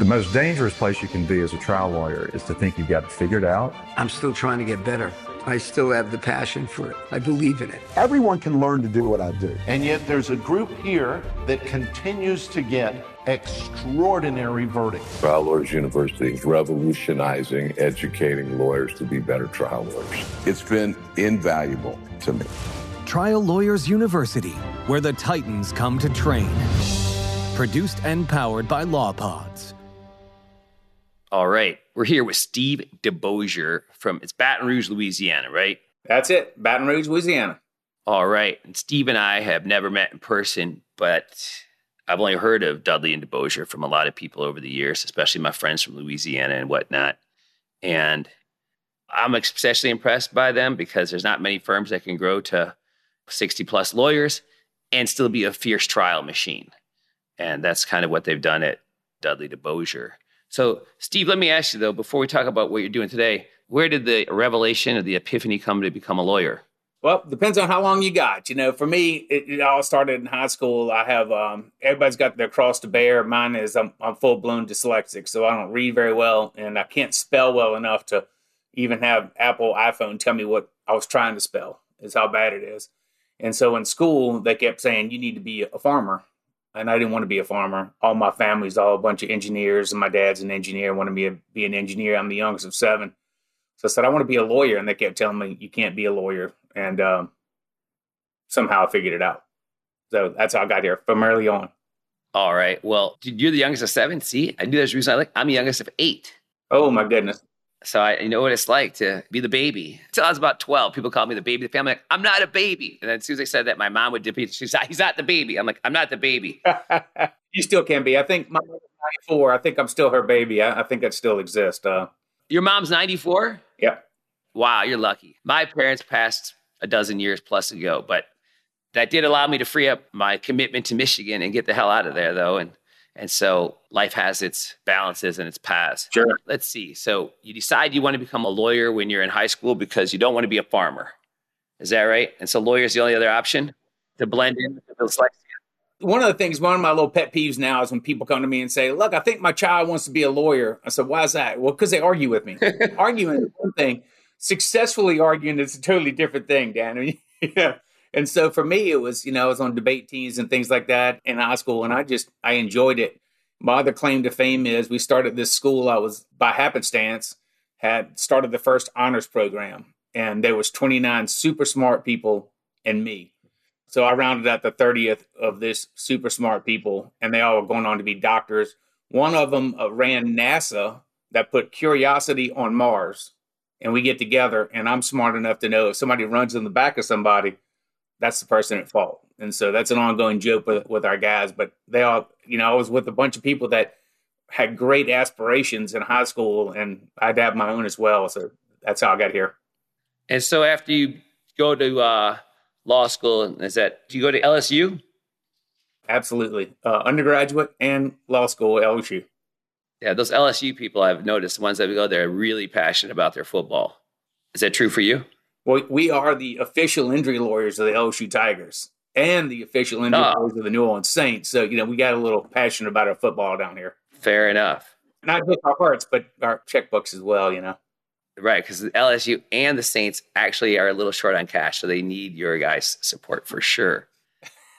The most dangerous place you can be as a trial lawyer is to think you've got it figured out. I'm still trying to get better. I still have the passion for it. I believe in it. Everyone can learn to do what I do. And yet there's a group here that continues to get extraordinary verdicts. Trial Lawyers University is revolutionizing educating lawyers to be better trial lawyers. It's been invaluable to me. Trial Lawyers University, where the Titans come to train. Produced and powered by LawPods. All right. We're here with Steve DeBosier from it's Baton Rouge, Louisiana, right? That's it. Baton Rouge, Louisiana. All right. And Steve and I have never met in person, but I've only heard of Dudley and DeBosier from a lot of people over the years, especially my friends from Louisiana and whatnot. And I'm especially impressed by them because there's not many firms that can grow to 60 plus lawyers and still be a fierce trial machine. And that's kind of what they've done at Dudley DeBosier. So, Steve, let me ask you though, before we talk about what you're doing today, where did the revelation or the epiphany come to become a lawyer? Well, depends on how long you got. You know, for me, it, it all started in high school. I have um, everybody's got their cross to bear. Mine is I'm, I'm full blown dyslexic, so I don't read very well, and I can't spell well enough to even have Apple iPhone tell me what I was trying to spell. Is how bad it is. And so in school, they kept saying you need to be a farmer, and I didn't want to be a farmer. All my family's all a bunch of engineers, and my dad's an engineer. Wanted to be, be an engineer. I'm the youngest of seven. So I said, I want to be a lawyer. And they kept telling me, you can't be a lawyer. And um, somehow I figured it out. So that's how I got here from early on. All right. Well, you're the youngest of seven. See, I knew there's a reason I like. I'm the youngest of eight. Oh my goodness. So I you know what it's like to be the baby. Until I was about 12, people called me the baby the family. Like, I'm not a baby. And then as soon as I said that, my mom would defeat. She's like, he's not the baby. I'm like, I'm not the baby. you still can be. I think my 94. I think I'm still her baby. I, I think that still exists. Uh, Your mom's 94? Yeah. Wow, you're lucky. My parents passed a dozen years plus ago, but that did allow me to free up my commitment to Michigan and get the hell out of there, though. And and so life has its balances and its paths. Sure. Let's see. So you decide you want to become a lawyer when you're in high school because you don't want to be a farmer. Is that right? And so lawyer is the only other option to blend in with the dyslexia. One of the things, one of my little pet peeves now is when people come to me and say, "Look, I think my child wants to be a lawyer." I said, "Why is that?" Well, because they argue with me. Arguing is one thing. Successfully arguing is a totally different thing, Dan. yeah. And so for me, it was, you know, I was on debate teams and things like that in high school, and I just I enjoyed it. My other claim to fame is we started this school. I was by happenstance had started the first honors program, and there was 29 super smart people and me. So I rounded out the 30th of this super smart people, and they all were going on to be doctors. One of them uh, ran NASA that put Curiosity on Mars, and we get together, and I'm smart enough to know if somebody runs in the back of somebody that's the person at fault. And so that's an ongoing joke with, with our guys. But they all, you know, I was with a bunch of people that had great aspirations in high school, and I'd have my own as well. So that's how I got here. And so after you go to uh, law school, is that do you go to LSU? Absolutely, uh, undergraduate and law school LSU. Yeah, those LSU people I've noticed, the ones that go there, are really passionate about their football. Is that true for you? Well, we are the official injury lawyers of the LSU Tigers and the official injury oh. lawyers of the New Orleans Saints. So, you know, we got a little passionate about our football down here. Fair enough. Not just our hearts, but our checkbooks as well, you know. Right, because LSU and the Saints actually are a little short on cash, so they need your guys' support for sure.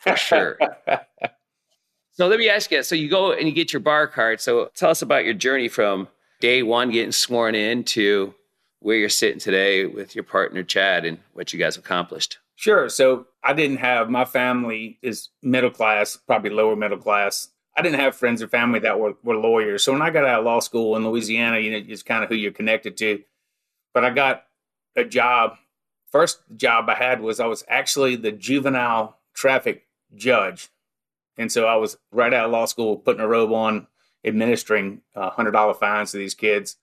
For sure. so let me ask you. So you go and you get your bar card. So tell us about your journey from day one getting sworn in to where you're sitting today with your partner Chad and what you guys accomplished. Sure. So I didn't have my family is middle class, probably lower middle class. I didn't have friends or family that were, were lawyers. So when I got out of law school in Louisiana, you know, it's kind of who you're connected to. But I got a job. First job I had was I was actually the juvenile traffic judge. And so I was right out of law school, putting a robe on, administering uh, $100 fines to these kids.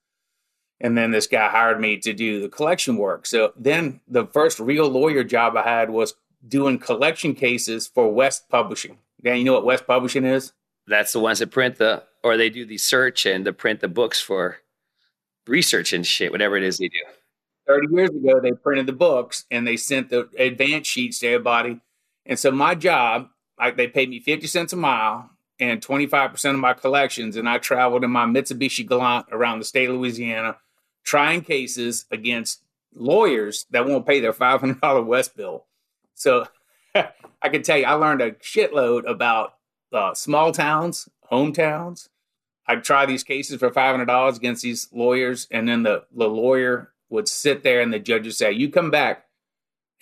And then this guy hired me to do the collection work. So then the first real lawyer job I had was doing collection cases for West Publishing. Dan, you know what West Publishing is? That's the ones that print the, or they do the search and to print the books for research and shit, whatever it is they do. 30 years ago, they printed the books and they sent the advance sheets to everybody. And so my job, I, they paid me 50 cents a mile and 25% of my collections. And I traveled in my Mitsubishi Galant around the state of Louisiana, trying cases against lawyers that won't pay their $500 West bill. So I can tell you, I learned a shitload about uh, small towns, hometowns. I'd try these cases for $500 against these lawyers, and then the, the lawyer would sit there and the judge would say, You come back.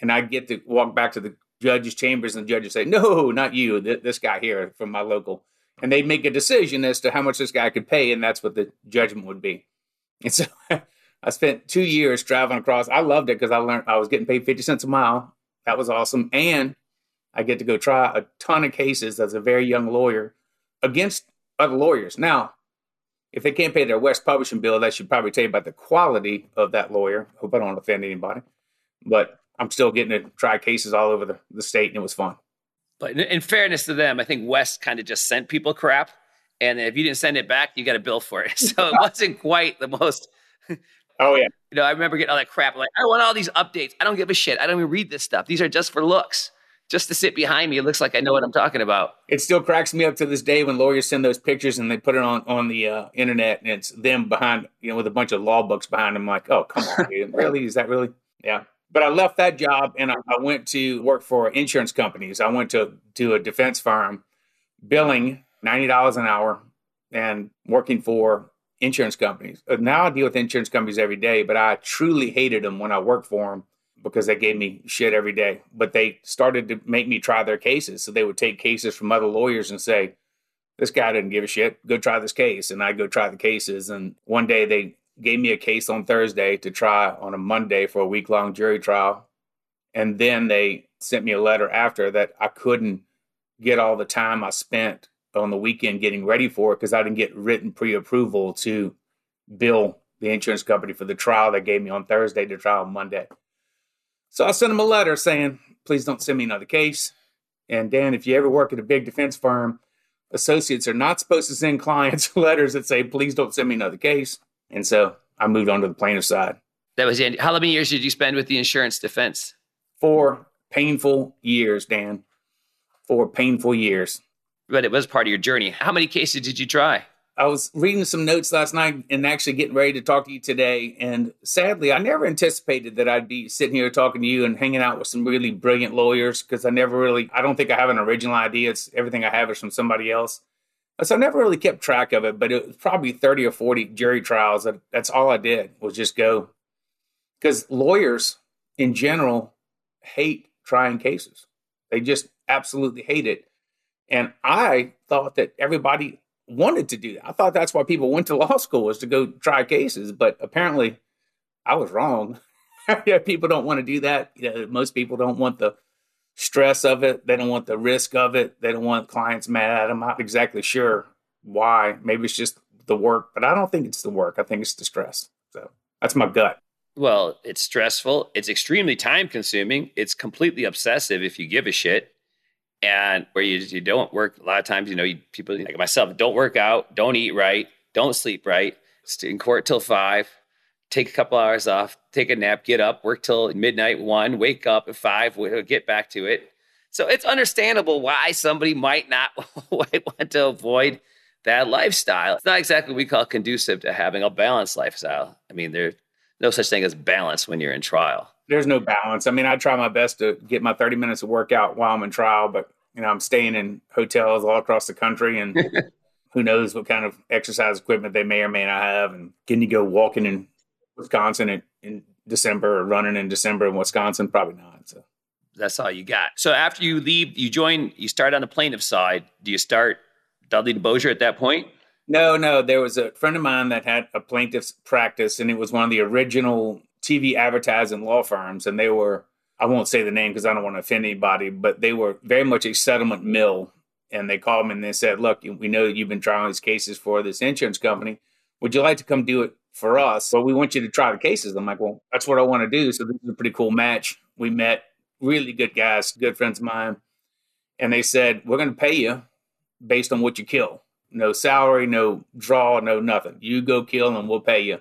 And I'd get to walk back to the judge's chambers, and the judge would say, No, not you, th- this guy here from my local. And they'd make a decision as to how much this guy could pay, and that's what the judgment would be. And so I spent two years traveling across. I loved it because I learned I was getting paid 50 cents a mile. That was awesome. And I get to go try a ton of cases as a very young lawyer against other lawyers. Now, if they can't pay their West publishing bill, that should probably tell you about the quality of that lawyer. Hope I don't offend anybody. But I'm still getting to try cases all over the, the state, and it was fun. But in fairness to them, I think West kind of just sent people crap. And if you didn't send it back, you got a bill for it. So it wasn't quite the most. Oh, yeah. You know, I remember getting all that crap. Like, I want all these updates. I don't give a shit. I don't even read this stuff. These are just for looks. Just to sit behind me, it looks like I know what I'm talking about. It still cracks me up to this day when lawyers send those pictures and they put it on on the uh, internet and it's them behind, you know, with a bunch of law books behind them. Like, oh, come on, dude. really? Is that really? Yeah. But I left that job and I, I went to work for insurance companies. I went to to a defense firm, billing ninety dollars an hour, and working for insurance companies. Uh, Now I deal with insurance companies every day, but I truly hated them when I worked for them because they gave me shit every day. But they started to make me try their cases. So they would take cases from other lawyers and say, this guy didn't give a shit. Go try this case. And I'd go try the cases. And one day they gave me a case on Thursday to try on a Monday for a week long jury trial. And then they sent me a letter after that I couldn't get all the time I spent on the weekend getting ready for it because I didn't get written pre approval to bill the insurance company for the trial they gave me on Thursday to trial on Monday. So I sent them a letter saying, please don't send me another case. And Dan, if you ever work at a big defense firm, associates are not supposed to send clients letters that say, please don't send me another case. And so I moved on to the plaintiff side. That was the end. How many years did you spend with the insurance defense? Four painful years, Dan. Four painful years. But it was part of your journey. How many cases did you try? I was reading some notes last night and actually getting ready to talk to you today. And sadly, I never anticipated that I'd be sitting here talking to you and hanging out with some really brilliant lawyers because I never really, I don't think I have an original idea. It's everything I have is from somebody else. So I never really kept track of it, but it was probably 30 or 40 jury trials. That's all I did was just go. Because lawyers in general hate trying cases, they just absolutely hate it. And I thought that everybody wanted to do that. I thought that's why people went to law school was to go try cases, but apparently I was wrong. people don't want to do that. You know, most people don't want the stress of it. They don't want the risk of it. They don't want clients mad. I'm not exactly sure why. Maybe it's just the work, but I don't think it's the work. I think it's the stress. So that's my gut. Well, it's stressful. It's extremely time consuming. It's completely obsessive if you give a shit. And where you, you don't work, a lot of times, you know, you, people like myself don't work out, don't eat right, don't sleep right, stay in court till five, take a couple hours off, take a nap, get up, work till midnight, one, wake up at five, get back to it. So it's understandable why somebody might not want to avoid that lifestyle. It's not exactly what we call conducive to having a balanced lifestyle. I mean, there's no such thing as balance when you're in trial. There's no balance. I mean, I try my best to get my 30 minutes of workout while I'm in trial, but you know, I'm staying in hotels all across the country and who knows what kind of exercise equipment they may or may not have. And can you go walking in Wisconsin in, in December or running in December in Wisconsin? Probably not. So that's all you got. So after you leave, you join, you start on the plaintiff side. Do you start Dudley DeBosier at that point? No, no. There was a friend of mine that had a plaintiff's practice, and it was one of the original TV advertising law firms. And they were, I won't say the name because I don't want to offend anybody, but they were very much a settlement mill. And they called me and they said, Look, we know that you've been trying these cases for this insurance company. Would you like to come do it for us? Well, we want you to try the cases. I'm like, Well, that's what I want to do. So this is a pretty cool match. We met really good guys, good friends of mine. And they said, We're going to pay you based on what you kill. No salary, no draw, no nothing. You go kill and we'll pay you.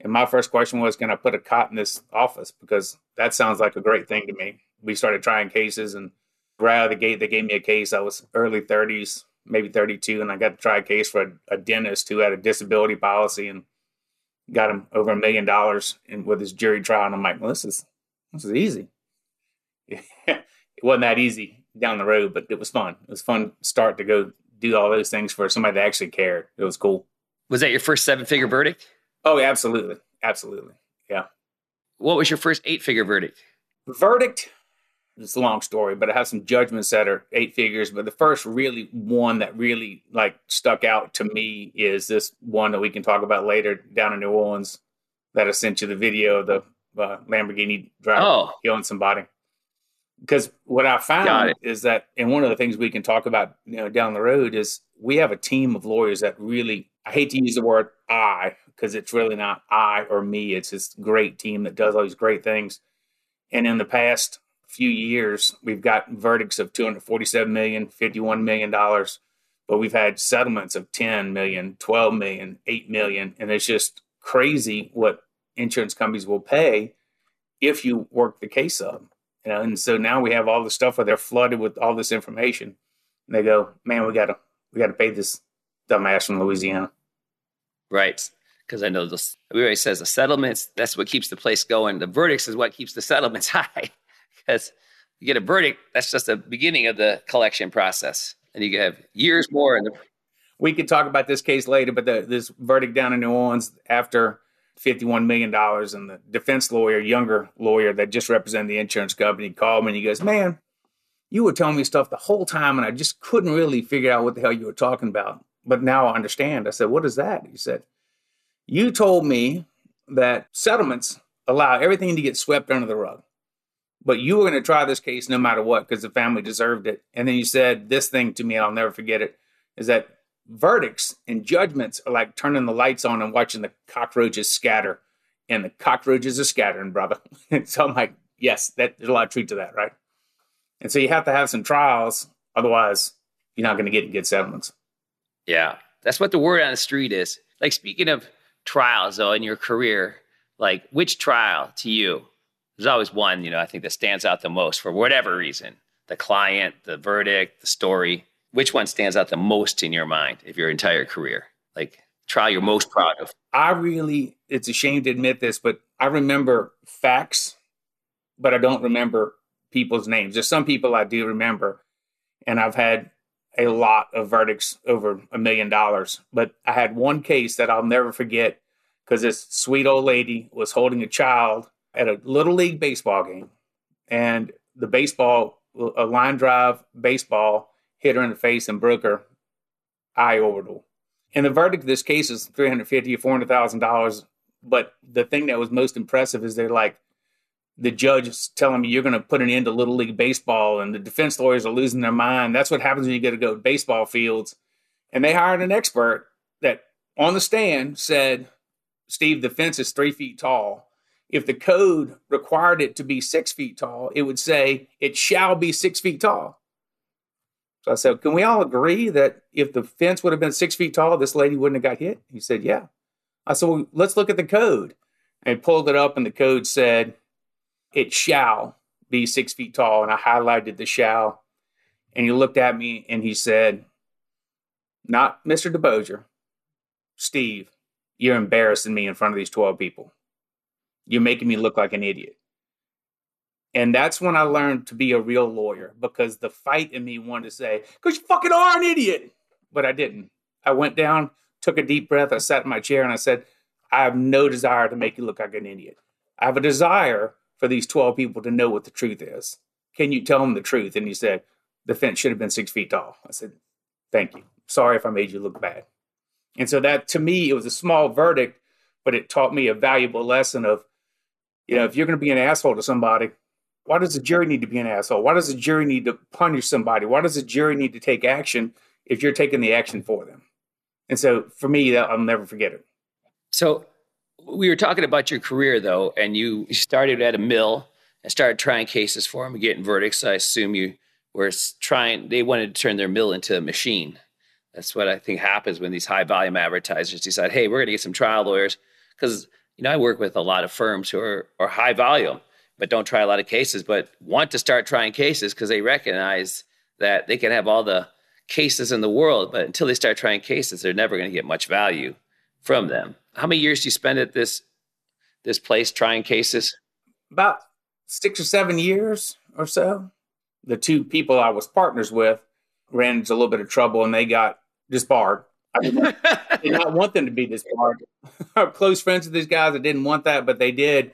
And my first question was, can I put a cot in this office? Because that sounds like a great thing to me. We started trying cases and right out of the gate, they gave me a case. I was early 30s, maybe 32, and I got to try a case for a, a dentist who had a disability policy and got him over a million dollars with his jury trial. And I'm like, well, this is this is easy. it wasn't that easy down the road, but it was fun. It was fun start to go do all those things for somebody that actually cared. It was cool. Was that your first seven figure verdict? Oh, absolutely. Absolutely. Yeah. What was your first eight figure verdict? Verdict. It's a long story, but I have some judgments that are eight figures. But the first really one that really like stuck out to me is this one that we can talk about later down in New Orleans that I sent you the video of the uh, Lamborghini driver oh. killing somebody. Because what I found is that, and one of the things we can talk about, you know, down the road is we have a team of lawyers that really, I hate to use the word I because it's really not I or me. It's this great team that does all these great things. And in the past few years, we've got verdicts of 247 million, 51 million dollars, but we've had settlements of 10 million, 12 million, 8 million, and it's just crazy what insurance companies will pay if you work the case up. You know, and so now we have all the stuff where they're flooded with all this information. And they go, man, we gotta we gotta pay this dumbass from Louisiana. Right. Because I know this everybody says the settlements, that's what keeps the place going. The verdicts is what keeps the settlements high. because you get a verdict, that's just the beginning of the collection process. And you have years more in the we could talk about this case later, but the, this verdict down in New Orleans after $51 million. And the defense lawyer, younger lawyer that just represented the insurance company, called me and he goes, Man, you were telling me stuff the whole time and I just couldn't really figure out what the hell you were talking about. But now I understand. I said, What is that? He said, You told me that settlements allow everything to get swept under the rug. But you were going to try this case no matter what because the family deserved it. And then you said this thing to me, and I'll never forget it, is that verdicts and judgments are like turning the lights on and watching the cockroaches scatter. And the cockroaches are scattering, brother. so I'm like, yes, that, there's a lot of truth to that, right? And so you have to have some trials, otherwise you're not going to get good settlements. Yeah, that's what the word on the street is. Like speaking of trials, though, in your career, like which trial to you? There's always one, you know, I think that stands out the most for whatever reason. The client, the verdict, the story which one stands out the most in your mind of your entire career? Like trial you're most proud of? I really, it's a shame to admit this, but I remember facts, but I don't remember people's names. There's some people I do remember, and I've had a lot of verdicts over a million dollars. But I had one case that I'll never forget because this sweet old lady was holding a child at a little league baseball game, and the baseball, a line drive baseball, hit her in the face and broke her eye orbital. And the verdict of this case is three hundred fifty or four hundred thousand dollars. But the thing that was most impressive is they're like the judge is telling me you're going to put an end to little league baseball, and the defense lawyers are losing their mind. That's what happens when you get to go to baseball fields. And they hired an expert that on the stand said, "Steve, the fence is three feet tall." If the code required it to be six feet tall, it would say it shall be six feet tall. So I said, Can we all agree that if the fence would have been six feet tall, this lady wouldn't have got hit? He said, Yeah. I said, Well, let's look at the code. And pulled it up, and the code said, It shall be six feet tall. And I highlighted the shall. And he looked at me and he said, Not Mr. DeBosier, Steve, you're embarrassing me in front of these 12 people. You're making me look like an idiot. And that's when I learned to be a real lawyer because the fight in me wanted to say, because you fucking are an idiot. But I didn't. I went down, took a deep breath, I sat in my chair and I said, I have no desire to make you look like an idiot. I have a desire for these 12 people to know what the truth is. Can you tell them the truth? And he said, the fence should have been six feet tall. I said, thank you. Sorry if I made you look bad. And so that to me, it was a small verdict, but it taught me a valuable lesson of, you know, if you're going to be an asshole to somebody, why does the jury need to be an asshole? Why does the jury need to punish somebody? Why does the jury need to take action if you're taking the action for them? And so for me, I'll never forget it. So we were talking about your career though, and you started at a mill and started trying cases for them and getting verdicts. I assume you were trying, they wanted to turn their mill into a machine. That's what I think happens when these high volume advertisers decide, hey, we're going to get some trial lawyers. Because, you know, I work with a lot of firms who are, are high volume but don't try a lot of cases, but want to start trying cases because they recognize that they can have all the cases in the world, but until they start trying cases, they're never going to get much value from them. How many years do you spend at this this place trying cases? About six or seven years or so. The two people I was partners with ran into a little bit of trouble and they got disbarred. I did not, want them to be disbarred. I'm close friends with these guys. I didn't want that, but they did.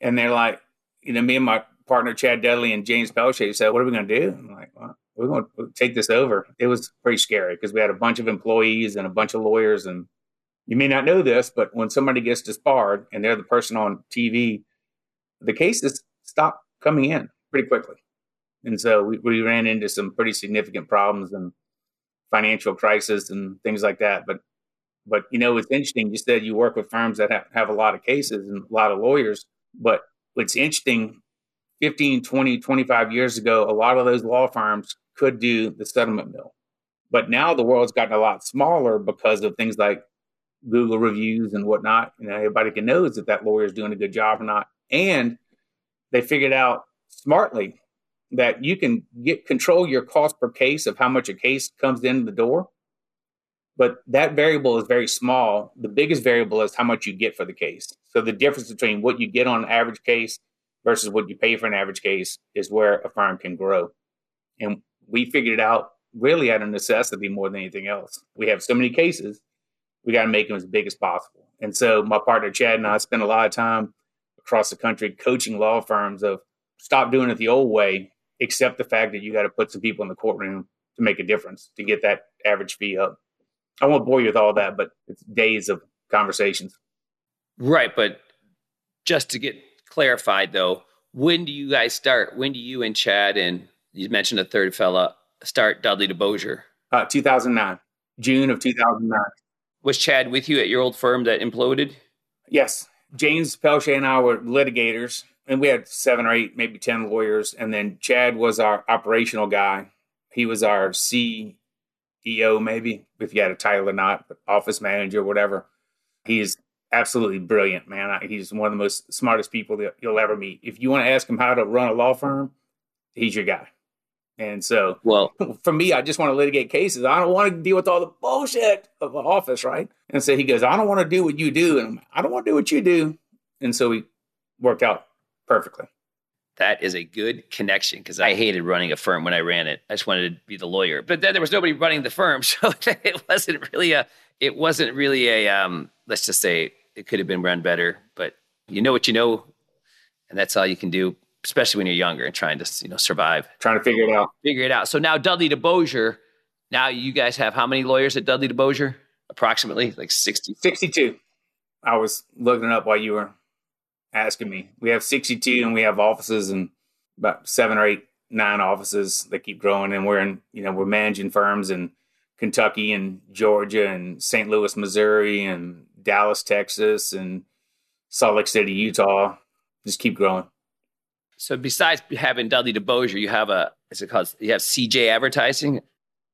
And they're like, you know, me and my partner Chad Dudley and James Pelche said, "What are we going to do?" I'm like, well, "We're going to take this over." It was pretty scary because we had a bunch of employees and a bunch of lawyers, and you may not know this, but when somebody gets disbarred and they're the person on TV, the cases stop coming in pretty quickly, and so we, we ran into some pretty significant problems and financial crisis and things like that. But but you know, it's interesting. You said you work with firms that have, have a lot of cases and a lot of lawyers, but what's interesting 15, 20, 25 years ago, a lot of those law firms could do the settlement mill. But now the world's gotten a lot smaller because of things like Google reviews and whatnot. You know, everybody can know that that lawyer is doing a good job or not. And they figured out smartly that you can get control your cost per case of how much a case comes in the door. But that variable is very small. The biggest variable is how much you get for the case. So the difference between what you get on an average case versus what you pay for an average case is where a firm can grow. And we figured it out really out of necessity more than anything else. We have so many cases, we got to make them as big as possible. And so my partner Chad and I spent a lot of time across the country coaching law firms of stop doing it the old way, except the fact that you got to put some people in the courtroom to make a difference to get that average fee up. I won't bore you with all that, but it's days of conversations. Right, but just to get clarified though, when do you guys start? When do you and Chad and you mentioned a third fella start Dudley DeBosier? Uh, 2009, June of 2009. Was Chad with you at your old firm that imploded? Yes. James Pelche and I were litigators, and we had seven or eight, maybe 10 lawyers. And then Chad was our operational guy. He was our CEO, maybe, if you had a title or not, office manager, whatever. He's absolutely brilliant, man. He's one of the most smartest people that you'll ever meet. If you want to ask him how to run a law firm, he's your guy. And so, well, for me, I just want to litigate cases. I don't want to deal with all the bullshit of the office, right? And so he goes, I don't want to do what you do, and I don't want to do what you do. And so we worked out perfectly. That is a good connection because I hated running a firm when I ran it. I just wanted to be the lawyer, but then there was nobody running the firm, so it wasn't really a. It wasn't really a. Um, let's just say it could have been run better, but you know what you know, and that's all you can do, especially when you're younger and trying to you know survive. Trying to figure it out. Figure it out. So now Dudley DeBosier. Now you guys have how many lawyers at Dudley DeBosier? Approximately like 60. 62. I was looking up while you were asking me. We have 62 and we have offices and about seven or eight, nine offices that keep growing. And we're in, you know, we're managing firms in Kentucky and Georgia and St. Louis, Missouri and Dallas, Texas, and Salt Lake City, Utah. Just keep growing. So besides having Dudley DeBosier, you have a is it called you have CJ Advertising?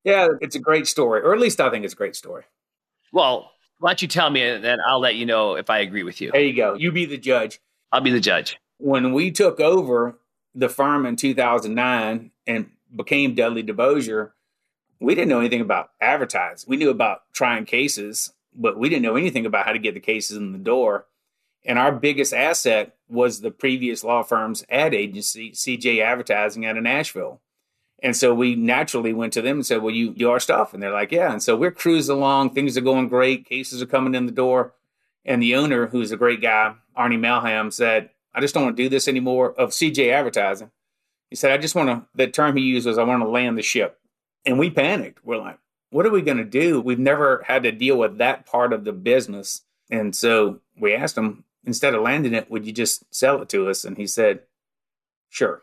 Yeah, it's a great story, or at least I think it's a great story. Well, why don't you tell me, and then I'll let you know if I agree with you. There you go. You be the judge. I'll be the judge. When we took over the firm in 2009 and became Dudley DeBosier, we didn't know anything about advertising. We knew about trying cases but we didn't know anything about how to get the cases in the door. And our biggest asset was the previous law firm's ad agency, CJ Advertising out of Nashville. And so we naturally went to them and said, Well, you do our stuff. And they're like, Yeah. And so we're cruising along. Things are going great. Cases are coming in the door. And the owner, who's a great guy, Arnie Malham, said, I just don't want to do this anymore of CJ Advertising. He said, I just want to, the term he used was, I want to land the ship. And we panicked. We're like, what are we going to do? We've never had to deal with that part of the business. And so we asked him, instead of landing it, would you just sell it to us? And he said, sure.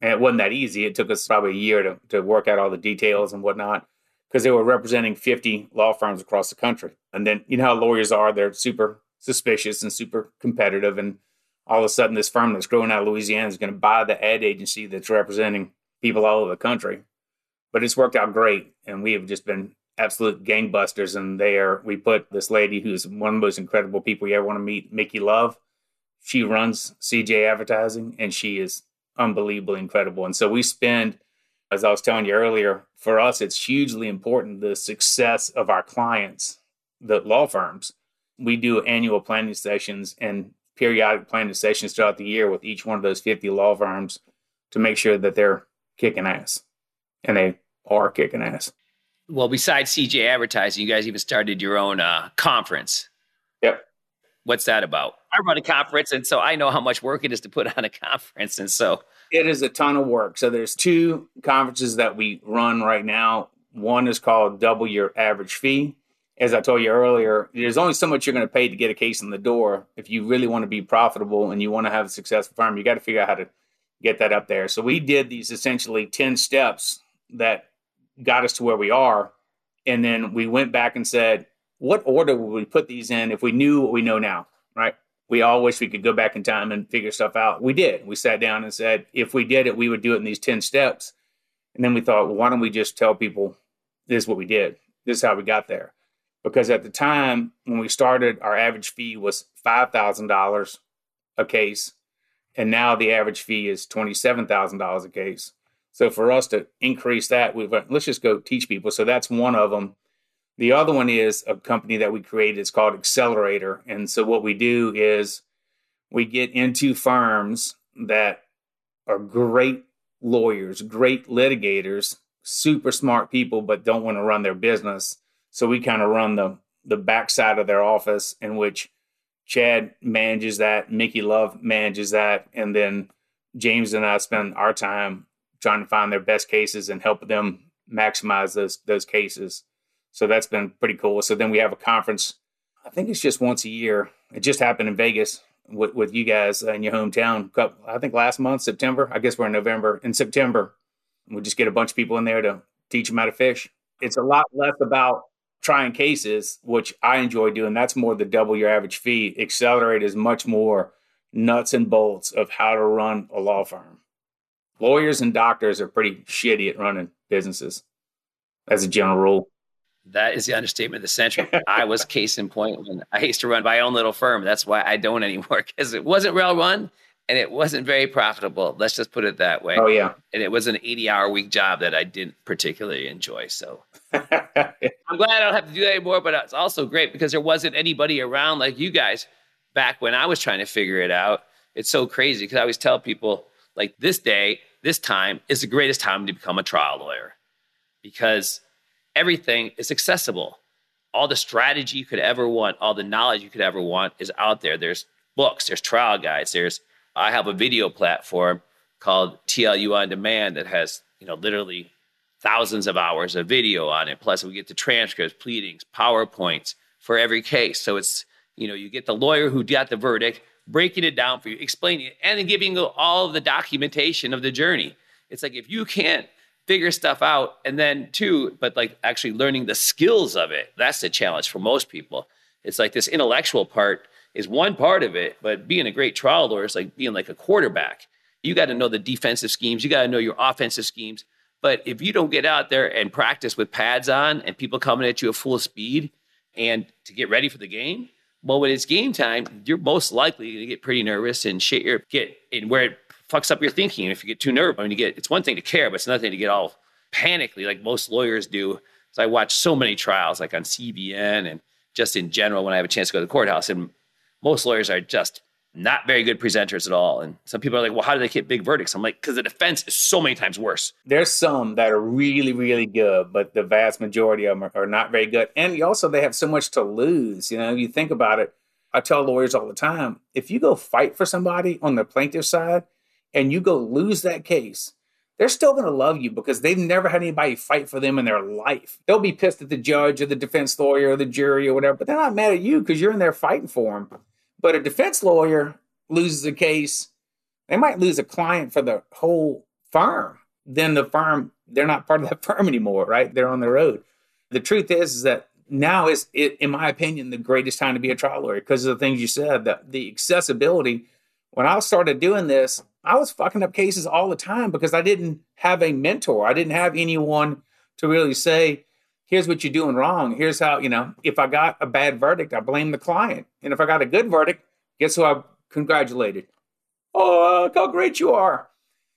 And it wasn't that easy. It took us probably a year to, to work out all the details and whatnot because they were representing 50 law firms across the country. And then, you know how lawyers are, they're super suspicious and super competitive. And all of a sudden, this firm that's growing out of Louisiana is going to buy the ad agency that's representing people all over the country but it's worked out great. And we have just been absolute gangbusters. And there we put this lady who's one of the most incredible people you ever want to meet, Mickey Love. She runs CJ Advertising and she is unbelievably incredible. And so we spend As I was telling you earlier, for us, it's hugely important the success of our clients, the law firms. We do annual planning sessions and periodic planning sessions throughout the year with each one of those 50 law firms to make sure that they're kicking ass. And they are kicking ass. Well, besides CJ Advertising, you guys even started your own uh, conference. Yep. What's that about? I run a conference, and so I know how much work it is to put on a conference. And so it is a ton of work. So there's two conferences that we run right now. One is called Double Your Average Fee. As I told you earlier, there's only so much you're going to pay to get a case in the door. If you really want to be profitable and you want to have a successful firm, you got to figure out how to get that up there. So we did these essentially 10 steps that got us to where we are. And then we went back and said, what order would we put these in if we knew what we know now? Right. We all wish we could go back in time and figure stuff out. We did. We sat down and said, if we did it, we would do it in these 10 steps. And then we thought, well, why don't we just tell people this is what we did? This is how we got there. Because at the time when we started, our average fee was $5,000 a case. And now the average fee is $27,000 a case. So for us to increase that, we went, uh, let's just go teach people. So that's one of them. The other one is a company that we created. It's called Accelerator. And so what we do is we get into firms that are great lawyers, great litigators, super smart people, but don't want to run their business. So we kind of run the the backside of their office in which Chad manages that, Mickey Love manages that, and then James and I spend our time trying to find their best cases and help them maximize those those cases. So that's been pretty cool. So then we have a conference. I think it's just once a year. It just happened in Vegas with, with you guys in your hometown. I think last month, September. I guess we're in November. In September, we just get a bunch of people in there to teach them how to fish. It's a lot less about trying cases, which I enjoy doing. That's more the double your average fee. Accelerate is much more nuts and bolts of how to run a law firm lawyers and doctors are pretty shitty at running businesses as a general rule. That is the understatement of the century. I was case in point when I used to run my own little firm. That's why I don't anymore because it wasn't well run and it wasn't very profitable. Let's just put it that way. Oh yeah, and it was an eighty-hour week job that I didn't particularly enjoy. So I'm glad I don't have to do that anymore. But it's also great because there wasn't anybody around like you guys back when I was trying to figure it out. It's so crazy because I always tell people like this day, this time is the greatest time to become a trial lawyer because everything is accessible. All the strategy you could ever want, all the knowledge you could ever want is out there. There's books, there's trial guides, there's I have a video platform called TLU on demand that has, you know, literally thousands of hours of video on it. Plus we get the transcripts, pleadings, PowerPoints for every case. So it's, you know, you get the lawyer who got the verdict, breaking it down for you, explaining it, and then giving all of the documentation of the journey. It's like if you can't figure stuff out, and then two, but like actually learning the skills of it, that's the challenge for most people. It's like this intellectual part is one part of it, but being a great trial lawyer is like being like a quarterback. You got to know the defensive schemes, you got to know your offensive schemes. But if you don't get out there and practice with pads on and people coming at you at full speed and to get ready for the game, well, when it's game time, you're most likely going to get pretty nervous and shit your get and where it fucks up your thinking. And If you get too nervous, I mean, you get it's one thing to care, but it's another thing to get all panically like most lawyers do. So I watch so many trials like on CVN and just in general when I have a chance to go to the courthouse, and most lawyers are just not very good presenters at all. And some people are like, well, how do they get big verdicts? I'm like, because the defense is so many times worse. There's some that are really, really good, but the vast majority of them are, are not very good. And also, they have so much to lose. You know, you think about it. I tell lawyers all the time if you go fight for somebody on the plaintiff side and you go lose that case, they're still going to love you because they've never had anybody fight for them in their life. They'll be pissed at the judge or the defense lawyer or the jury or whatever, but they're not mad at you because you're in there fighting for them. But a defense lawyer loses a case, they might lose a client for the whole firm. Then the firm, they're not part of that firm anymore, right? They're on the road. The truth is, is that now is, it, in my opinion, the greatest time to be a trial lawyer because of the things you said, that the accessibility. When I started doing this, I was fucking up cases all the time because I didn't have a mentor. I didn't have anyone to really say, here's what you're doing wrong. Here's how, you know, if I got a bad verdict, I blame the client. And if I got a good verdict, guess who I congratulated? Oh, look how great you are.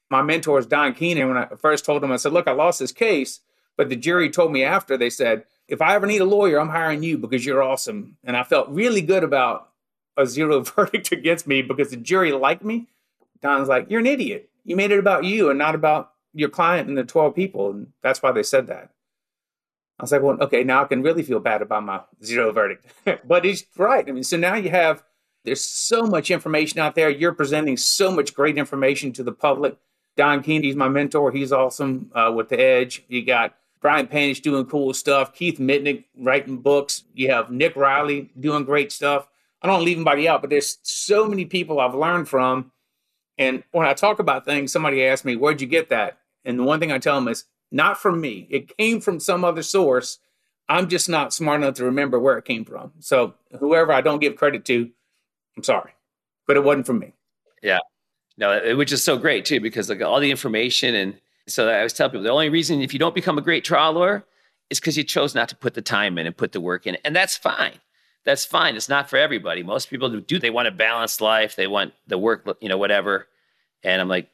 My mentor is Don Keenan. When I first told him, I said, Look, I lost this case. But the jury told me after, they said, If I ever need a lawyer, I'm hiring you because you're awesome. And I felt really good about a zero verdict against me because the jury liked me. Don's like, You're an idiot. You made it about you and not about your client and the 12 people. And that's why they said that. I was like, well, okay, now I can really feel bad about my zero verdict. but he's right. I mean, so now you have, there's so much information out there. You're presenting so much great information to the public. Don Keenan's my mentor. He's awesome uh, with the edge. You got Brian Panish doing cool stuff. Keith Mitnik writing books. You have Nick Rowley doing great stuff. I don't leave anybody out, but there's so many people I've learned from. And when I talk about things, somebody asks me, where'd you get that? And the one thing I tell them is, not from me. It came from some other source. I'm just not smart enough to remember where it came from. So whoever I don't give credit to, I'm sorry, but it wasn't from me. Yeah, no, which is so great too because like all the information and so I always tell people the only reason if you don't become a great trial lawyer is because you chose not to put the time in and put the work in, and that's fine. That's fine. It's not for everybody. Most people do. They want a balanced life. They want the work, you know, whatever. And I'm like,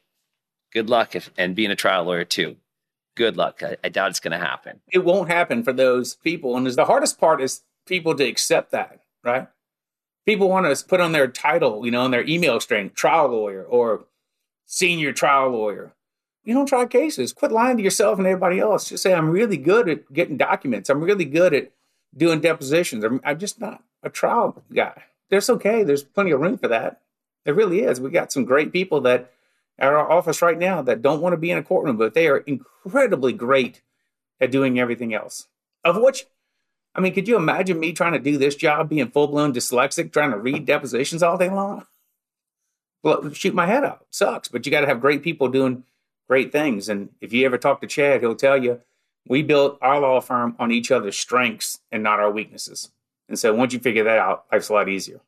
good luck if, and being a trial lawyer too good luck. I, I doubt it's going to happen. It won't happen for those people. And the hardest part is people to accept that, right? People want to put on their title, you know, on their email string, trial lawyer or senior trial lawyer. You don't try cases. Quit lying to yourself and everybody else. Just say, I'm really good at getting documents. I'm really good at doing depositions. I'm, I'm just not a trial guy. That's okay. There's plenty of room for that. There really is. We got some great people that at our office right now that don't want to be in a courtroom, but they are incredibly great at doing everything else. Of which, I mean, could you imagine me trying to do this job, being full blown dyslexic, trying to read depositions all day long? Well, shoot my head out. Sucks, but you got to have great people doing great things. And if you ever talk to Chad, he'll tell you we built our law firm on each other's strengths and not our weaknesses. And so once you figure that out, life's a lot easier.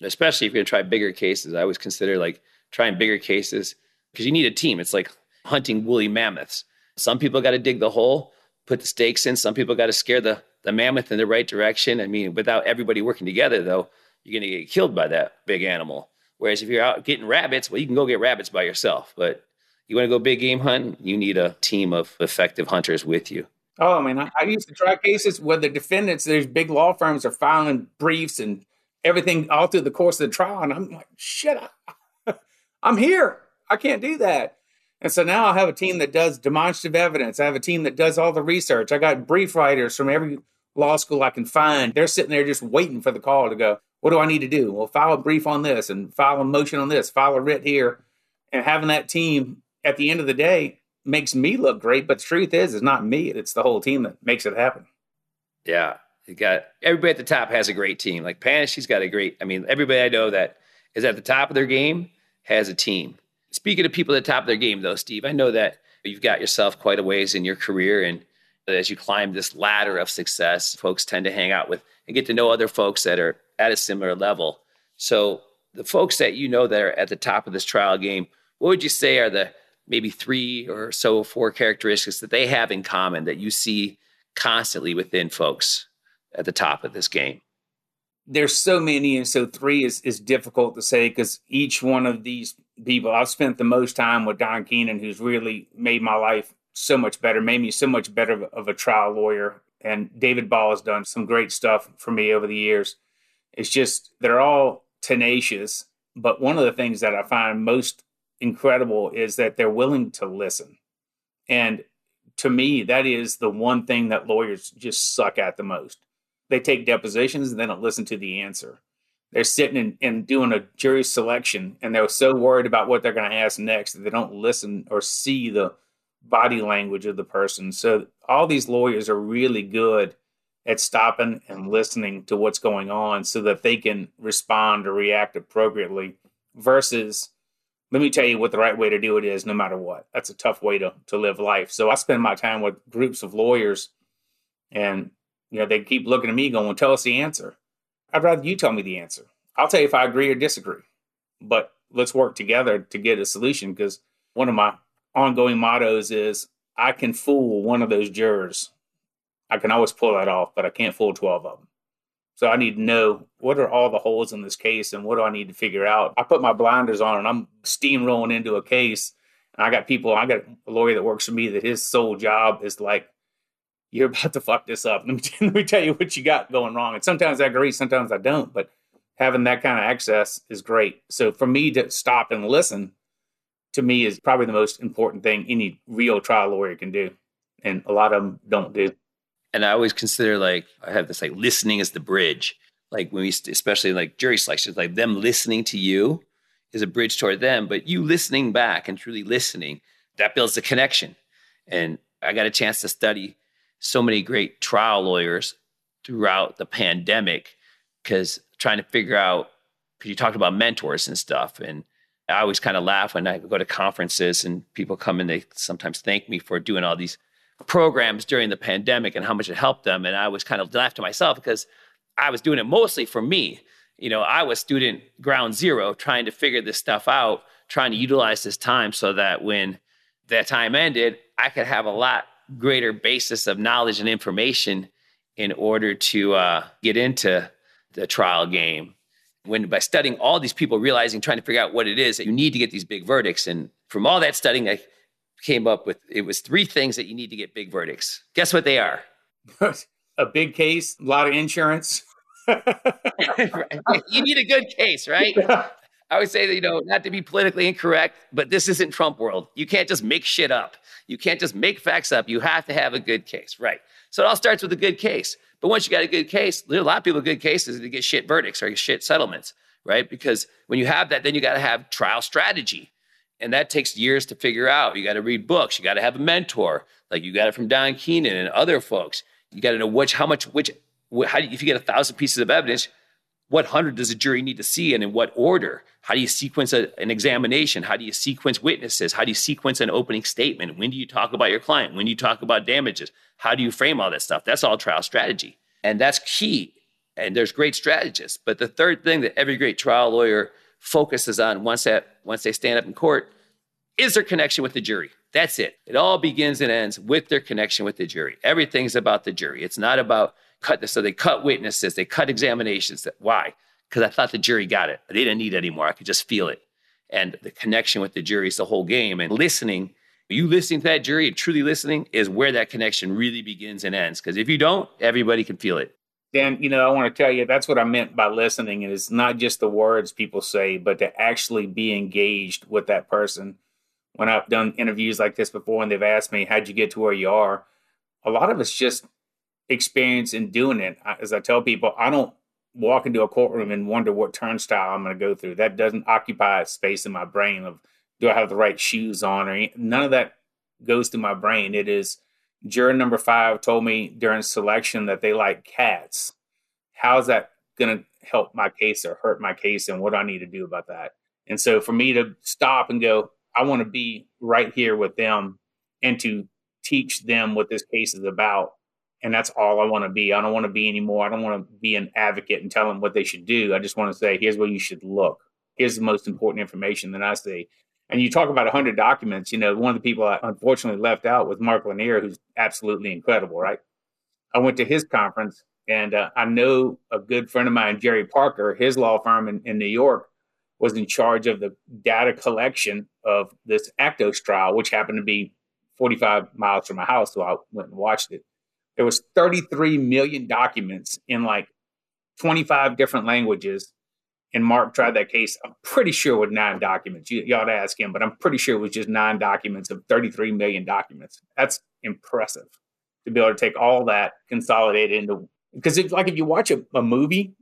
Especially if you're going to try bigger cases. I always consider like trying bigger cases because you need a team. It's like hunting woolly mammoths. Some people got to dig the hole, put the stakes in. Some people got to scare the, the mammoth in the right direction. I mean, without everybody working together, though, you're going to get killed by that big animal. Whereas if you're out getting rabbits, well, you can go get rabbits by yourself. But you want to go big game hunting, you need a team of effective hunters with you. Oh, man, I, I used to try cases where the defendants, there's big law firms are filing briefs and everything all through the course of the trial. And I'm like, shit, I, I'm here. I can't do that. And so now I have a team that does demonstrative evidence. I have a team that does all the research. I got brief writers from every law school I can find. They're sitting there just waiting for the call to go, what do I need to do? Well, file a brief on this and file a motion on this, file a writ here. And having that team at the end of the day makes me look great. But the truth is, it's not me. It's the whole team that makes it happen. Yeah. You got everybody at the top has a great team. Like Panish, he's got a great, I mean, everybody I know that is at the top of their game has a team. Speaking of people at the top of their game, though, Steve, I know that you've got yourself quite a ways in your career. And as you climb this ladder of success, folks tend to hang out with and get to know other folks that are at a similar level. So, the folks that you know that are at the top of this trial game, what would you say are the maybe three or so four characteristics that they have in common that you see constantly within folks at the top of this game? There's so many, and so three is is difficult to say because each one of these people, I've spent the most time with Don Keenan, who's really made my life so much better, made me so much better of a trial lawyer. And David Ball has done some great stuff for me over the years. It's just they're all tenacious, but one of the things that I find most incredible is that they're willing to listen. And to me, that is the one thing that lawyers just suck at the most they take depositions and they don't listen to the answer. They're sitting and, and doing a jury selection, and they're so worried about what they're going to ask next that they don't listen or see the body language of the person. So all these lawyers are really good at stopping and listening to what's going on so that they can respond or react appropriately versus let me tell you what the right way to do it is no matter what that's a tough way to, to live life so i spend my time with groups of lawyers and you know, they keep looking at me going, tell us the answer. I'd rather you tell me the answer. I'll tell you if I agree or disagree. But let's work together to get a solution because one of my ongoing mottos is I can fool one of those jurors. I can always pull that off, but I can't fool 12 of them. So I need to know what are all the holes in this case and what do I need to figure out. I put my blinders on and I'm steamrolling into a case And I got people, I got a lawyer that works for me that his sole job is like, you're about to fuck this up. Let me, let me tell you what you got going wrong. And sometimes I agree, sometimes I don't. But having that kind of access is great. So for me to stop and listen to me is probably the most important thing any real trial lawyer can do. And a lot of them don't do. And I always consider like, I have this like listening is the bridge. Like when we, especially like jury selections, like them listening to you is a bridge toward them, but you listening back and truly listening, that builds the connection. And I got a chance to study so many great trial lawyers throughout the pandemic because trying to figure out because you talked about mentors and stuff and i always kind of laugh when i go to conferences and people come and they sometimes thank me for doing all these programs during the pandemic and how much it helped them and i was kind of laugh to myself because i was doing it mostly for me. You know i was student ground zero trying to figure this stuff out trying to utilize this time so that when that time ended i could have a lot greater basis of knowledge and information in order to uh, get into the trial game. When by studying all these people, realizing, trying to figure out what it is that you need to get these big verdicts, and from all that studying, I came up with it was three things that you need to get big verdicts. Guess what they are? a big case, a lot of insurance. you need a good case, right? I would say that, you know, not to be politically incorrect, but this isn't Trump world. You can't just make shit up. You can't just make facts up. You have to have a good case, right? So it all starts with a good case. But once you got a good case, there are a lot of people with good cases that get shit verdicts or shit settlements, right? Because when you have that, then you got to have trial strategy. And that takes years to figure out. You got to read books. You got to have a mentor, like you got it from Don Keenan and other folks. You got to know which, how much, which, how if you get a thousand pieces of evidence, what hundred does a jury need to see and in what order? How do you sequence a, an examination? How do you sequence witnesses? How do you sequence an opening statement? When do you talk about your client? When do you talk about damages? How do you frame all that stuff? That's all trial strategy. And that's key. And there's great strategists. But the third thing that every great trial lawyer focuses on once that once they stand up in court is their connection with the jury. That's it. It all begins and ends with their connection with the jury. Everything's about the jury. It's not about cut this. So they cut witnesses, they cut examinations. Why? Because I thought the jury got it. They didn't need it anymore. I could just feel it. And the connection with the jury is the whole game. And listening, you listening to that jury and truly listening is where that connection really begins and ends. Because if you don't, everybody can feel it. Dan, you know, I want to tell you that's what I meant by listening. It's not just the words people say, but to actually be engaged with that person. When I've done interviews like this before and they've asked me, How'd you get to where you are? A lot of it's just experience in doing it. As I tell people, I don't walk into a courtroom and wonder what turnstile I'm going to go through. That doesn't occupy space in my brain of do I have the right shoes on or any, none of that goes through my brain. It is juror number five told me during selection that they like cats. How's that going to help my case or hurt my case? And what do I need to do about that? And so for me to stop and go, I want to be right here with them and to teach them what this case is about and that's all I want to be. I don't want to be anymore. I don't want to be an advocate and tell them what they should do. I just want to say, here's where you should look. Here's the most important information that I see. And you talk about 100 documents. You know, one of the people I unfortunately left out was Mark Lanier, who's absolutely incredible, right? I went to his conference, and uh, I know a good friend of mine, Jerry Parker, his law firm in, in New York, was in charge of the data collection of this Actos trial, which happened to be 45 miles from my house. So I went and watched it there was 33 million documents in like 25 different languages. And mark tried that case. I'm pretty sure with nine documents. You, you ought to ask him but i'm pretty sure it was just nine documents of 33 million documents. That's impressive to be able to take all that consolidated into because it's like if you watch a, a movie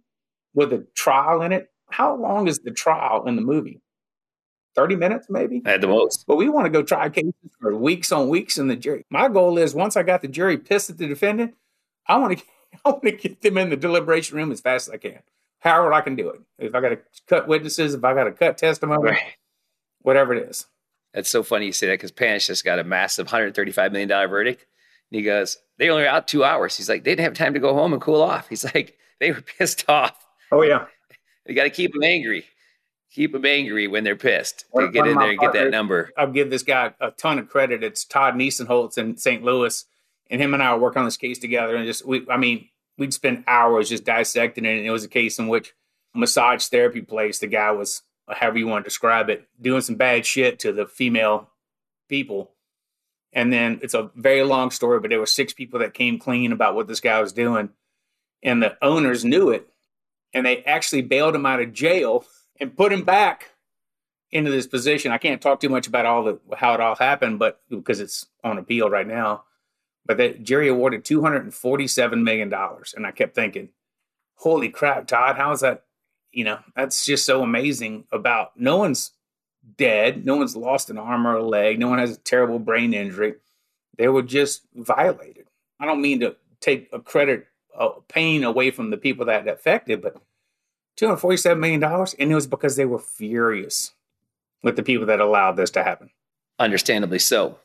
with a trial in it how long is the trial in the movie 30 minutes maybe at the most. But we want to go try cases for weeks on weeks in the jury. My goal is once I got the jury pissed at the defendant, I want to I want to get them in the deliberation room as fast as I can. However I can do it. If I got to cut witnesses, if I got to cut testimony, right. whatever it is. That's so funny you say that because Panish just got a massive $135 million verdict. And he goes, they only were out two hours. He's like, they didn't have time to go home and cool off. He's like, they were pissed off. Oh, yeah. You got to keep them angry keep them angry when they're pissed to get in there and get that number. I'll give this guy a ton of credit. It's Todd Niesenholtz in St. Louis, and him and I work on this case together. And just we, I mean, we'd spend hours just dissecting it. And it was a case in which massage therapy place, the guy was, however you want to describe it, doing some bad shit to the female people. And then it's a very long story, but there were six people that came clean about what this guy was doing. And the owners knew it. And they actually bailed him out of jail and put him back into this position. I can't talk too much about all the how it all happened, but because it's on appeal right now. But that jury awarded two hundred and forty-seven million dollars, and I kept thinking, "Holy crap, Todd! How is that? You know, that's just so amazing." About no one's dead, no one's lost an arm or a leg, no one has a terrible brain injury. They were just violated. I don't mean to take a credit, uh, pain away from the people that affected, but two hundred forty-seven million dollars, and it was because they were furious with the people that allowed this to happen. Understandably so.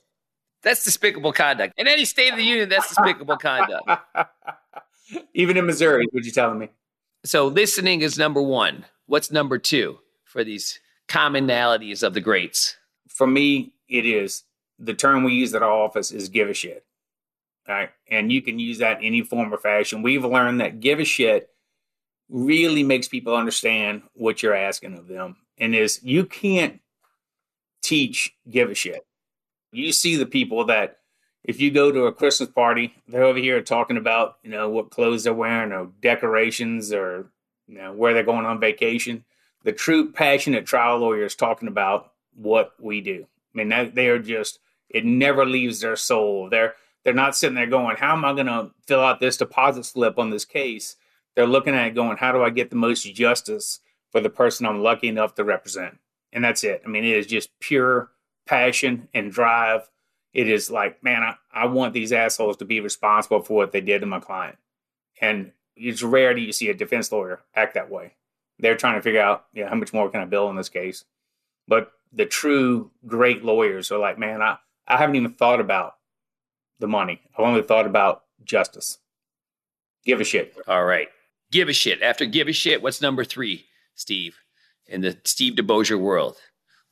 That's despicable conduct. In any state of the union, that's despicable conduct. Even in Missouri, what you telling me? So listening is number one. What's number two for these commonalities of the greats? For me, it is the term we use at our office is give a shit. Right. And you can use that in any form or fashion. We've learned that give a shit really makes people understand what you're asking of them. And is you can't teach give a shit. You see the people that if you go to a Christmas party, they're over here talking about, you know, what clothes they're wearing or decorations or, you know, where they're going on vacation. The true passionate trial lawyer is talking about what we do. I mean, that, they are just, it never leaves their soul. They're, they're not sitting there going, how am I going to fill out this deposit slip on this case? They're looking at it going, how do I get the most justice for the person I'm lucky enough to represent? And that's it. I mean, it is just pure passion and drive. It is like, man, I, I want these assholes to be responsible for what they did to my client. And it's rare that you see a defense lawyer act that way. They're trying to figure out, yeah, how much more can I bill in this case? But the true great lawyers are like, man, I, I haven't even thought about the money. I've only thought about justice. Give a shit. All right. Give a shit. After give a shit, what's number three, Steve, in the Steve DeBosier world?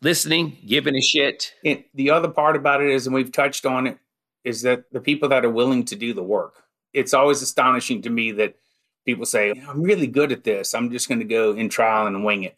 Listening, giving a shit. And the other part about it is, and we've touched on it, is that the people that are willing to do the work. It's always astonishing to me that people say, I'm really good at this. I'm just going to go in trial and wing it.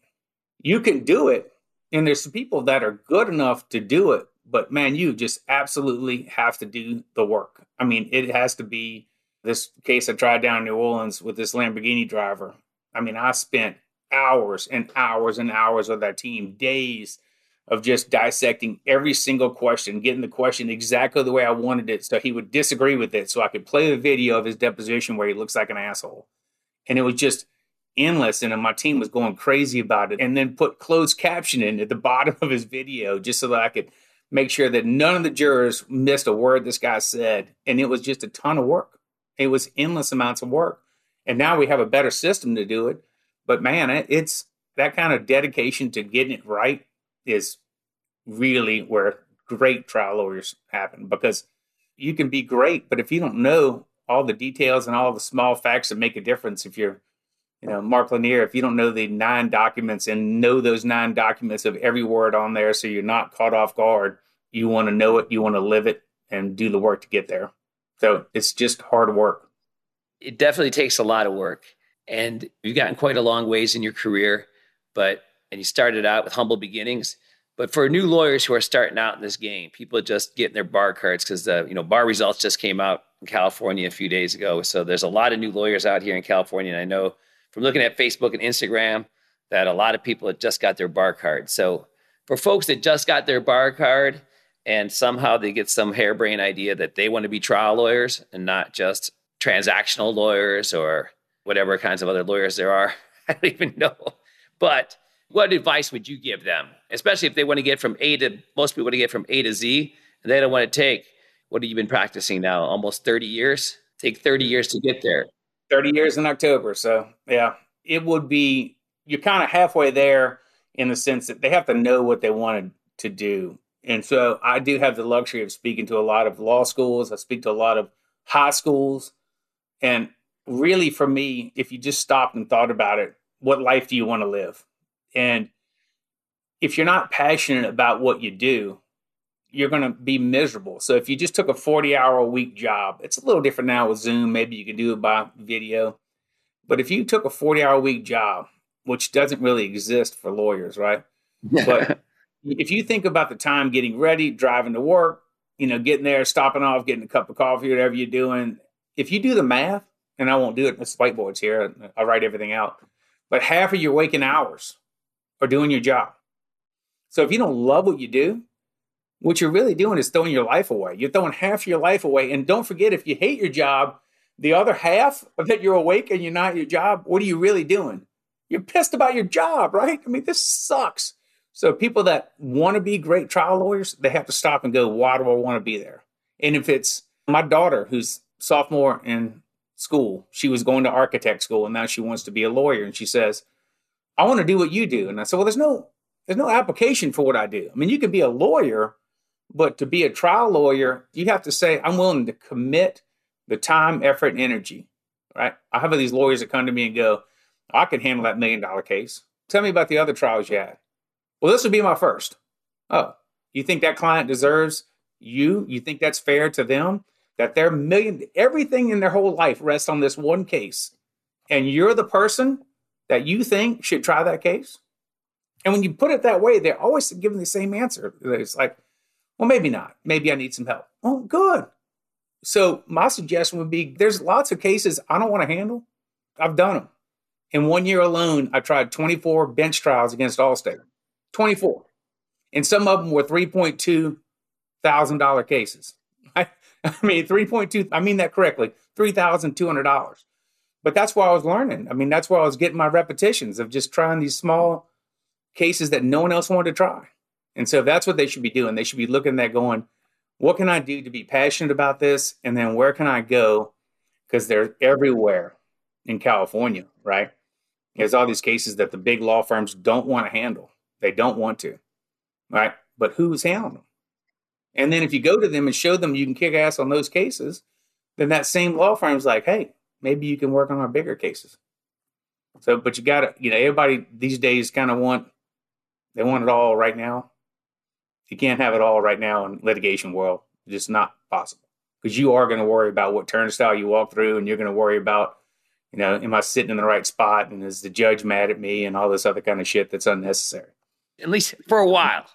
You can do it. And there's some people that are good enough to do it. But man, you just absolutely have to do the work. I mean, it has to be this case I tried down in New Orleans with this Lamborghini driver. I mean, I spent hours and hours and hours with that team, days of just dissecting every single question, getting the question exactly the way I wanted it so he would disagree with it so I could play the video of his deposition where he looks like an asshole. And it was just endless. And my team was going crazy about it. And then put closed captioning at the bottom of his video just so that I could make sure that none of the jurors missed a word this guy said. And it was just a ton of work. It was endless amounts of work. And now we have a better system to do it. But man, it's that kind of dedication to getting it right is really where great trial lawyers happen because you can be great, but if you don't know all the details and all the small facts that make a difference, if you're, you know, Mark Lanier, if you don't know the nine documents and know those nine documents of every word on there so you're not caught off guard, you want to know it, you want to live it, and do the work to get there. So it's just hard work. It definitely takes a lot of work. And you've gotten quite a long ways in your career, but and you started out with humble beginnings. But for new lawyers who are starting out in this game, people just getting their bar cards because the uh, you know bar results just came out in California a few days ago. So there's a lot of new lawyers out here in California, and I know from looking at Facebook and Instagram that a lot of people have just got their bar card. So for folks that just got their bar card and somehow they get some harebrained idea that they want to be trial lawyers and not just transactional lawyers or whatever kinds of other lawyers there are. I don't even know. But what advice would you give them, especially if they want to get from A to most people want to get from A to Z and they don't want to take what have you been practicing now? Almost 30 years? Take 30 years to get there. 30 years in October. So, yeah, it would be, you're kind of halfway there in the sense that they have to know what they wanted to do. And so I do have the luxury of speaking to a lot of law schools. I speak to a lot of high schools. And really, for me, if you just stopped and thought about it, what life do you want to live? And if you're not passionate about what you do, you're going to be miserable. So if you just took a 40 hour a week job, it's a little different now with Zoom. Maybe you can do it by video. But if you took a 40 hour a week job, which doesn't really exist for lawyers, right? but if you think about the time getting ready, driving to work, you know, getting there, stopping off, getting a cup of coffee, whatever you're doing, if you do the math, and I won't do it, it's whiteboards here, I write everything out, but half of your waking hours are doing your job. So if you don't love what you do, what you're really doing is throwing your life away. You're throwing half your life away. And don't forget, if you hate your job, the other half of that you're awake and you're not your job, what are you really doing? You're pissed about your job, right? I mean, this sucks. So people that want to be great trial lawyers, they have to stop and go, why do I want to be there? And if it's my daughter who's sophomore in school, she was going to architect school and now she wants to be a lawyer. And she says, I want to do what you do. And I said, well, there's no, there's no application for what I do. I mean, you can be a lawyer, but to be a trial lawyer, you have to say, I'm willing to commit the time, effort, and energy. Right? I have these lawyers that come to me and go, I can handle that million dollar case. Tell me about the other trials you had. Well, this would be my first. Oh, you think that client deserves you? You think that's fair to them? That their million, everything in their whole life rests on this one case. And you're the person that you think should try that case? And when you put it that way, they're always giving the same answer. It's like, well, maybe not. Maybe I need some help. Oh, good. So my suggestion would be there's lots of cases I don't want to handle. I've done them. In one year alone, I tried 24 bench trials against Allstate. 24. And some of them were 3.2 thousand dollar cases. I, I mean, 3.2, I mean that correctly, $3,200. But that's where I was learning. I mean, that's where I was getting my repetitions of just trying these small cases that no one else wanted to try. And so that's what they should be doing. They should be looking at going, what can I do to be passionate about this? And then where can I go? Because they're everywhere in California, right? There's all these cases that the big law firms don't want to handle. They don't want to, right? But who's handling them? And then if you go to them and show them you can kick ass on those cases, then that same law firm's like, hey, maybe you can work on our bigger cases. So, but you got to, you know, everybody these days kind of want, they want it all right now. You can't have it all right now in litigation world. It's just not possible because you are going to worry about what turnstile you walk through, and you're going to worry about, you know, am I sitting in the right spot, and is the judge mad at me, and all this other kind of shit that's unnecessary. At least for a while.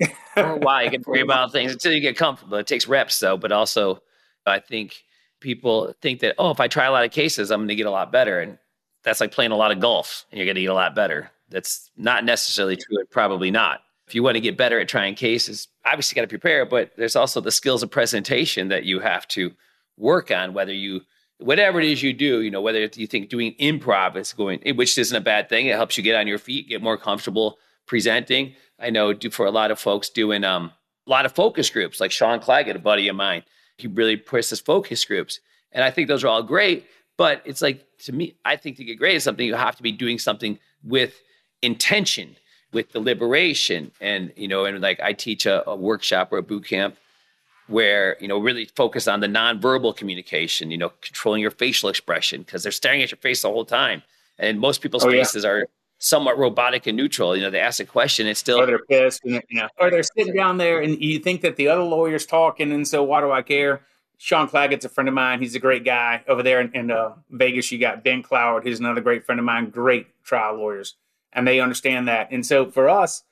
for a while, you can worry about things until you get comfortable. It takes reps, though, but also, I think people think that oh, if I try a lot of cases, I'm going to get a lot better, and that's like playing a lot of golf, and you're going to get a lot better. That's not necessarily true. Probably not if you want to get better at trying cases, obviously got to prepare, but there's also the skills of presentation that you have to work on, whether you, whatever it is you do, you know, whether you think doing improv is going, which isn't a bad thing. It helps you get on your feet, get more comfortable presenting. I know do for a lot of folks doing um, a lot of focus groups, like Sean Claggett, a buddy of mine, he really pushes focus groups. And I think those are all great. But it's like, to me, I think to get great is something, you have to be doing something with intention with deliberation and you know and like i teach a, a workshop or a boot camp where you know really focus on the nonverbal communication you know controlling your facial expression because they're staring at your face the whole time and most people's oh, faces yeah. are somewhat robotic and neutral you know they ask a question it's still or they're pissed and, you know or they're sitting down there and you think that the other lawyer's talking and so why do i care sean claggett's a friend of mine he's a great guy over there in, in uh, vegas you got ben cloward who's another great friend of mine great trial lawyers and they understand that. And so for us,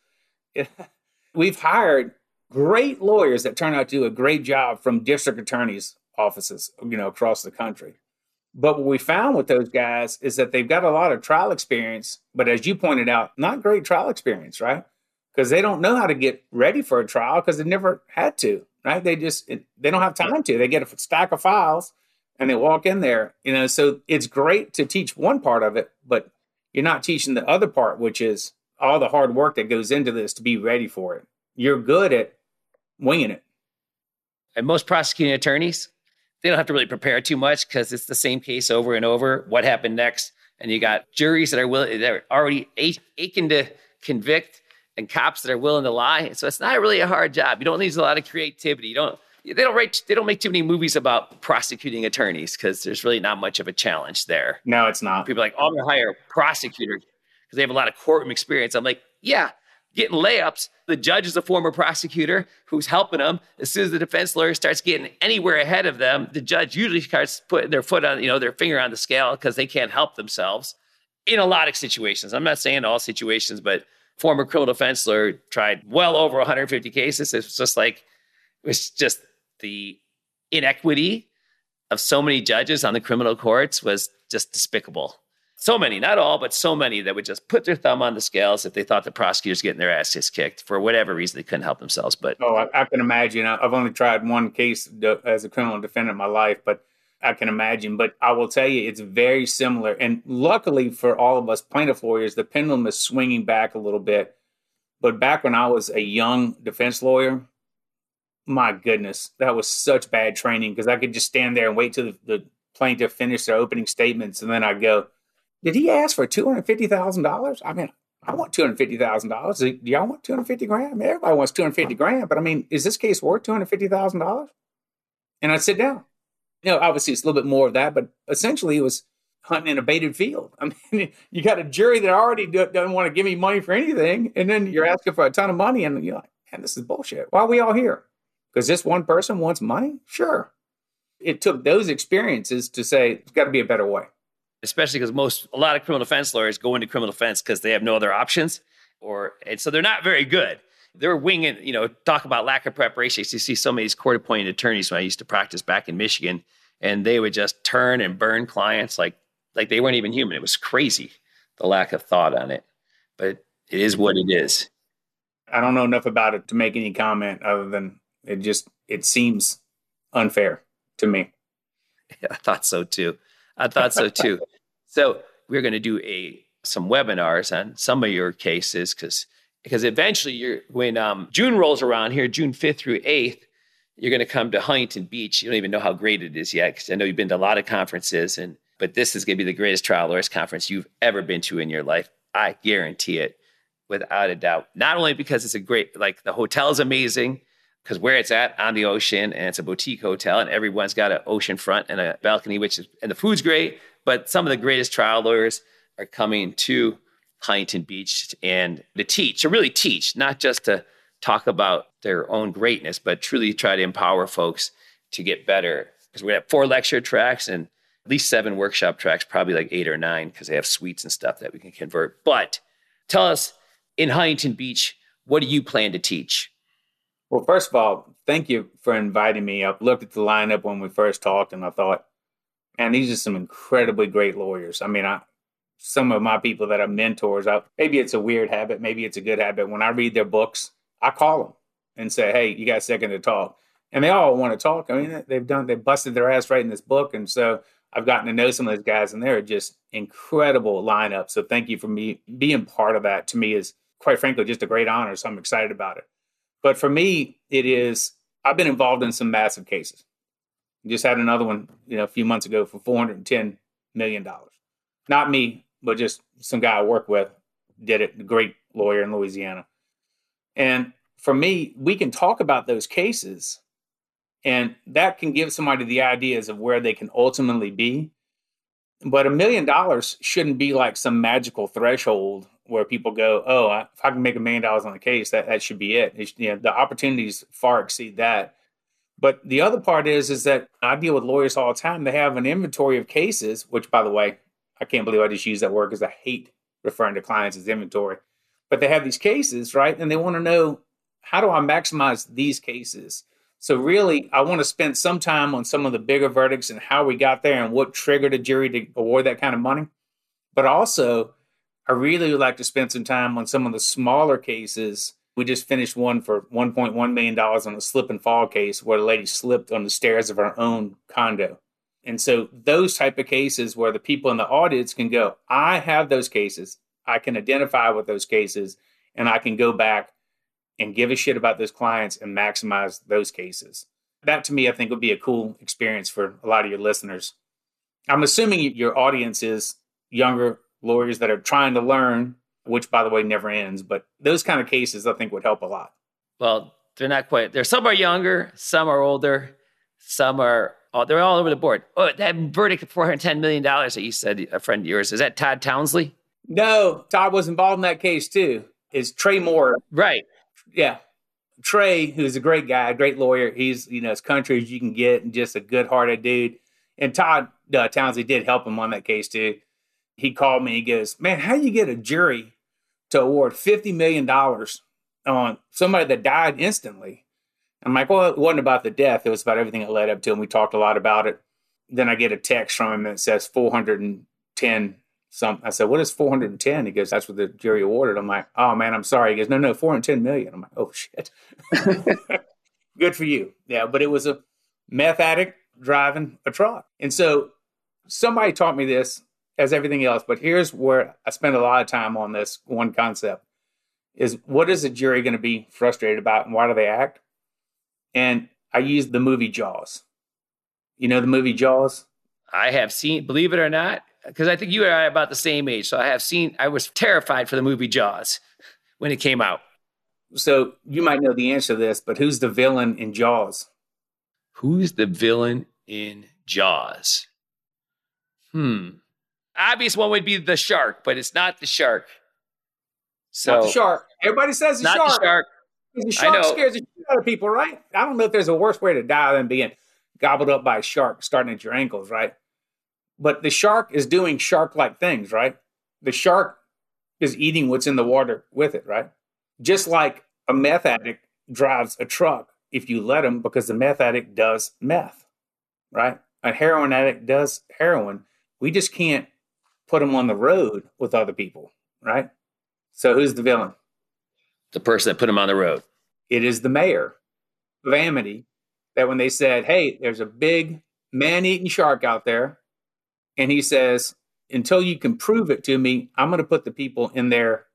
we've hired great lawyers that turn out to do a great job from district attorneys' offices, you know, across the country. But what we found with those guys is that they've got a lot of trial experience, but as you pointed out, not great trial experience, right? Because they don't know how to get ready for a trial because they never had to, right? They just they don't have time to. They get a stack of files and they walk in there, you know. So it's great to teach one part of it, but you're not teaching the other part, which is all the hard work that goes into this to be ready for it. You're good at winging it. And most prosecuting attorneys, they don't have to really prepare too much because it's the same case over and over. What happened next? And you got juries that are willing, that are already aching to convict, and cops that are willing to lie. So it's not really a hard job. You don't need a lot of creativity. You don't they don't write they don't make too many movies about prosecuting attorneys because there's really not much of a challenge there. No, it's not. People are like, oh, I'm gonna hire a prosecutor because they have a lot of courtroom experience. I'm like, yeah, getting layups. The judge is a former prosecutor who's helping them. As soon as the defense lawyer starts getting anywhere ahead of them, the judge usually starts putting their foot on, you know, their finger on the scale because they can't help themselves in a lot of situations. I'm not saying all situations, but former criminal defense lawyer, tried well over 150 cases. It was just like, it was just the inequity of so many judges on the criminal courts was just despicable. So many, not all, but so many that would just put their thumb on the scales if they thought the prosecutors getting their asses kicked for whatever reason they couldn't help themselves. But oh, I, I can imagine. I've only tried one case as a criminal defendant in my life, but I can imagine. But I will tell you, it's very similar. And luckily for all of us plaintiff lawyers, the pendulum is swinging back a little bit. But back when I was a young defense lawyer, my goodness, that was such bad training because I could just stand there and wait till the, the plaintiff finished their opening statements, and then I'd go, "Did he ask for two hundred fifty thousand dollars? I mean, I want two hundred fifty thousand dollars. Do y'all want two hundred fifty grand? I mean, everybody wants two hundred fifty grand, but I mean, is this case worth two hundred fifty thousand dollars?" And I'd sit down. You know, obviously it's a little bit more of that, but essentially it was hunting in a baited field. I mean, you got a jury that already doesn't want to give me money for anything, and then you're asking for a ton of money, and you're like, "Man, this is bullshit. Why are we all here?" because this one person wants money? Sure. It took those experiences to say it's got to be a better way. Especially because most, a lot of criminal defense lawyers go into criminal defense because they have no other options, or and so they're not very good. They're winging, you know, talk about lack of preparation. You see some of these court appointed attorneys when I used to practice back in Michigan, and they would just turn and burn clients like like they weren't even human. It was crazy the lack of thought on it, but it is what it is. I don't know enough about it to make any comment other than it just it seems unfair to me. Yeah, I thought so too. I thought so too. so we're going to do a some webinars on some of your cases because because eventually you're when um, June rolls around here, June fifth through eighth, you're going to come to Huntington Beach. You don't even know how great it is yet because I know you've been to a lot of conferences and but this is going to be the greatest trial lawyers conference you've ever been to in your life. I guarantee it without a doubt. Not only because it's a great like the hotel is amazing because where it's at on the ocean and it's a boutique hotel and everyone's got an ocean front and a balcony, which is, and the food's great. But some of the greatest trial lawyers are coming to Huntington Beach and to teach, to really teach, not just to talk about their own greatness, but truly try to empower folks to get better. Because we have four lecture tracks and at least seven workshop tracks, probably like eight or nine, because they have suites and stuff that we can convert. But tell us in Huntington Beach, what do you plan to teach? Well, first of all, thank you for inviting me. I looked at the lineup when we first talked, and I thought, man, these are some incredibly great lawyers. I mean, I some of my people that are mentors. I, maybe it's a weird habit, maybe it's a good habit. When I read their books, I call them and say, "Hey, you got a second to talk?" And they all want to talk. I mean, they've done, they busted their ass writing this book, and so I've gotten to know some of those guys, and they're just incredible lineup. So thank you for me being part of that. To me, is quite frankly just a great honor. So I'm excited about it. But for me, it is I've been involved in some massive cases. Just had another one, you know, a few months ago for 410 million dollars. Not me, but just some guy I work with did it, a great lawyer in Louisiana. And for me, we can talk about those cases and that can give somebody the ideas of where they can ultimately be. But a million dollars shouldn't be like some magical threshold where people go, oh, I, if I can make a million dollars on the case, that, that should be it. You know, the opportunities far exceed that. But the other part is, is that I deal with lawyers all the time. They have an inventory of cases, which, by the way, I can't believe I just used that word because I hate referring to clients as inventory. But they have these cases, right? And they want to know how do I maximize these cases? So really, I want to spend some time on some of the bigger verdicts and how we got there and what triggered a jury to award that kind of money. But also, I really would like to spend some time on some of the smaller cases. We just finished one for $1.1 million on a slip and fall case where a lady slipped on the stairs of her own condo. And so those type of cases where the people in the audience can go, I have those cases. I can identify with those cases and I can go back and give a shit about those clients and maximize those cases. That to me, I think would be a cool experience for a lot of your listeners. I'm assuming your audience is younger lawyers that are trying to learn, which by the way never ends. But those kind of cases I think would help a lot. Well, they're not quite there. Some are younger, some are older, some are oh, they're all over the board. Oh, that verdict of four hundred ten million dollars that you said a friend of yours is that Todd Townsley? No, Todd was involved in that case too. Is Trey Moore? Right. Yeah. Trey, who's a great guy, a great lawyer. He's you know as country as you can get, and just a good-hearted dude. And Todd uh, Townsley did help him on that case too he called me. He goes, "Man, how do you get a jury to award $50 million on somebody that died instantly. I'm like, well, it wasn't about the death. It was about everything that led up to. And we talked a lot about it. Then I get a text from him that says 410 something. I said, what is 410? He goes, that's what the jury awarded. I'm like, oh man, I'm sorry. He goes, no, no, 410 million. I'm like, oh shit. Good for you. Yeah, but it was a meth addict driving a truck. And so somebody taught me this as everything else, but here's where I spend a lot of time on this one concept is what is a jury going to be frustrated about and why do they act? And I use the movie Jaws. You know the movie Jaws? I have seen, believe it or not, because I think you and I are about the same age. So I have seen, I was terrified for the movie Jaws when it came out. So you might know the answer to this, but who's the villain in Jaws? Who's the villain in Jaws? Hmm. Obvious one would be the shark, but it's not the shark. So not the shark. Everybody says the shark. the shark. The shark scares the shit out of people, right? I don't know if there's a worse way to die than being gobbled up by a shark starting at your ankles, right? But the shark is doing shark like things, right? The shark is eating what's in the water with it, right? Just like a meth addict drives a truck if you let him because the meth addict does meth, right? A heroin addict does heroin. We just can't put them on the road with other people, right? So who's the villain? The person that put them on the road. It is the mayor of Amity that when they said, hey, there's a big man eating shark out there, and he says, until you can prove it to me, I'm going to put the people in there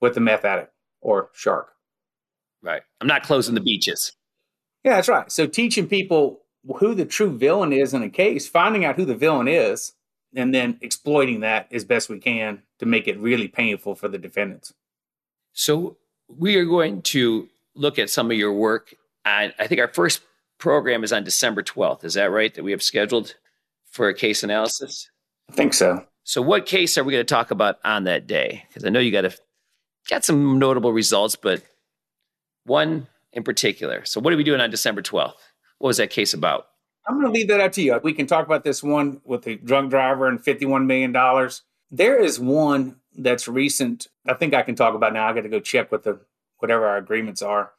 with the meth addict or shark. Right. I'm not closing the beaches. Yeah, that's right. So teaching people who the true villain is in a case, finding out who the villain is, and then exploiting that as best we can to make it really painful for the defendants. So we are going to look at some of your work. And I think our first program is on December 12th. Is that right? That we have scheduled for a case analysis? I think so. So what case are we going to talk about on that day? Because I know you got to got some notable results, but one in particular. So what are we doing on December 12th? What was that case about? I'm going to leave that up to you. We can talk about this one with the drunk driver and $51 million. There is one that's recent. I think I can talk about now. I got to go check what the whatever our agreements are.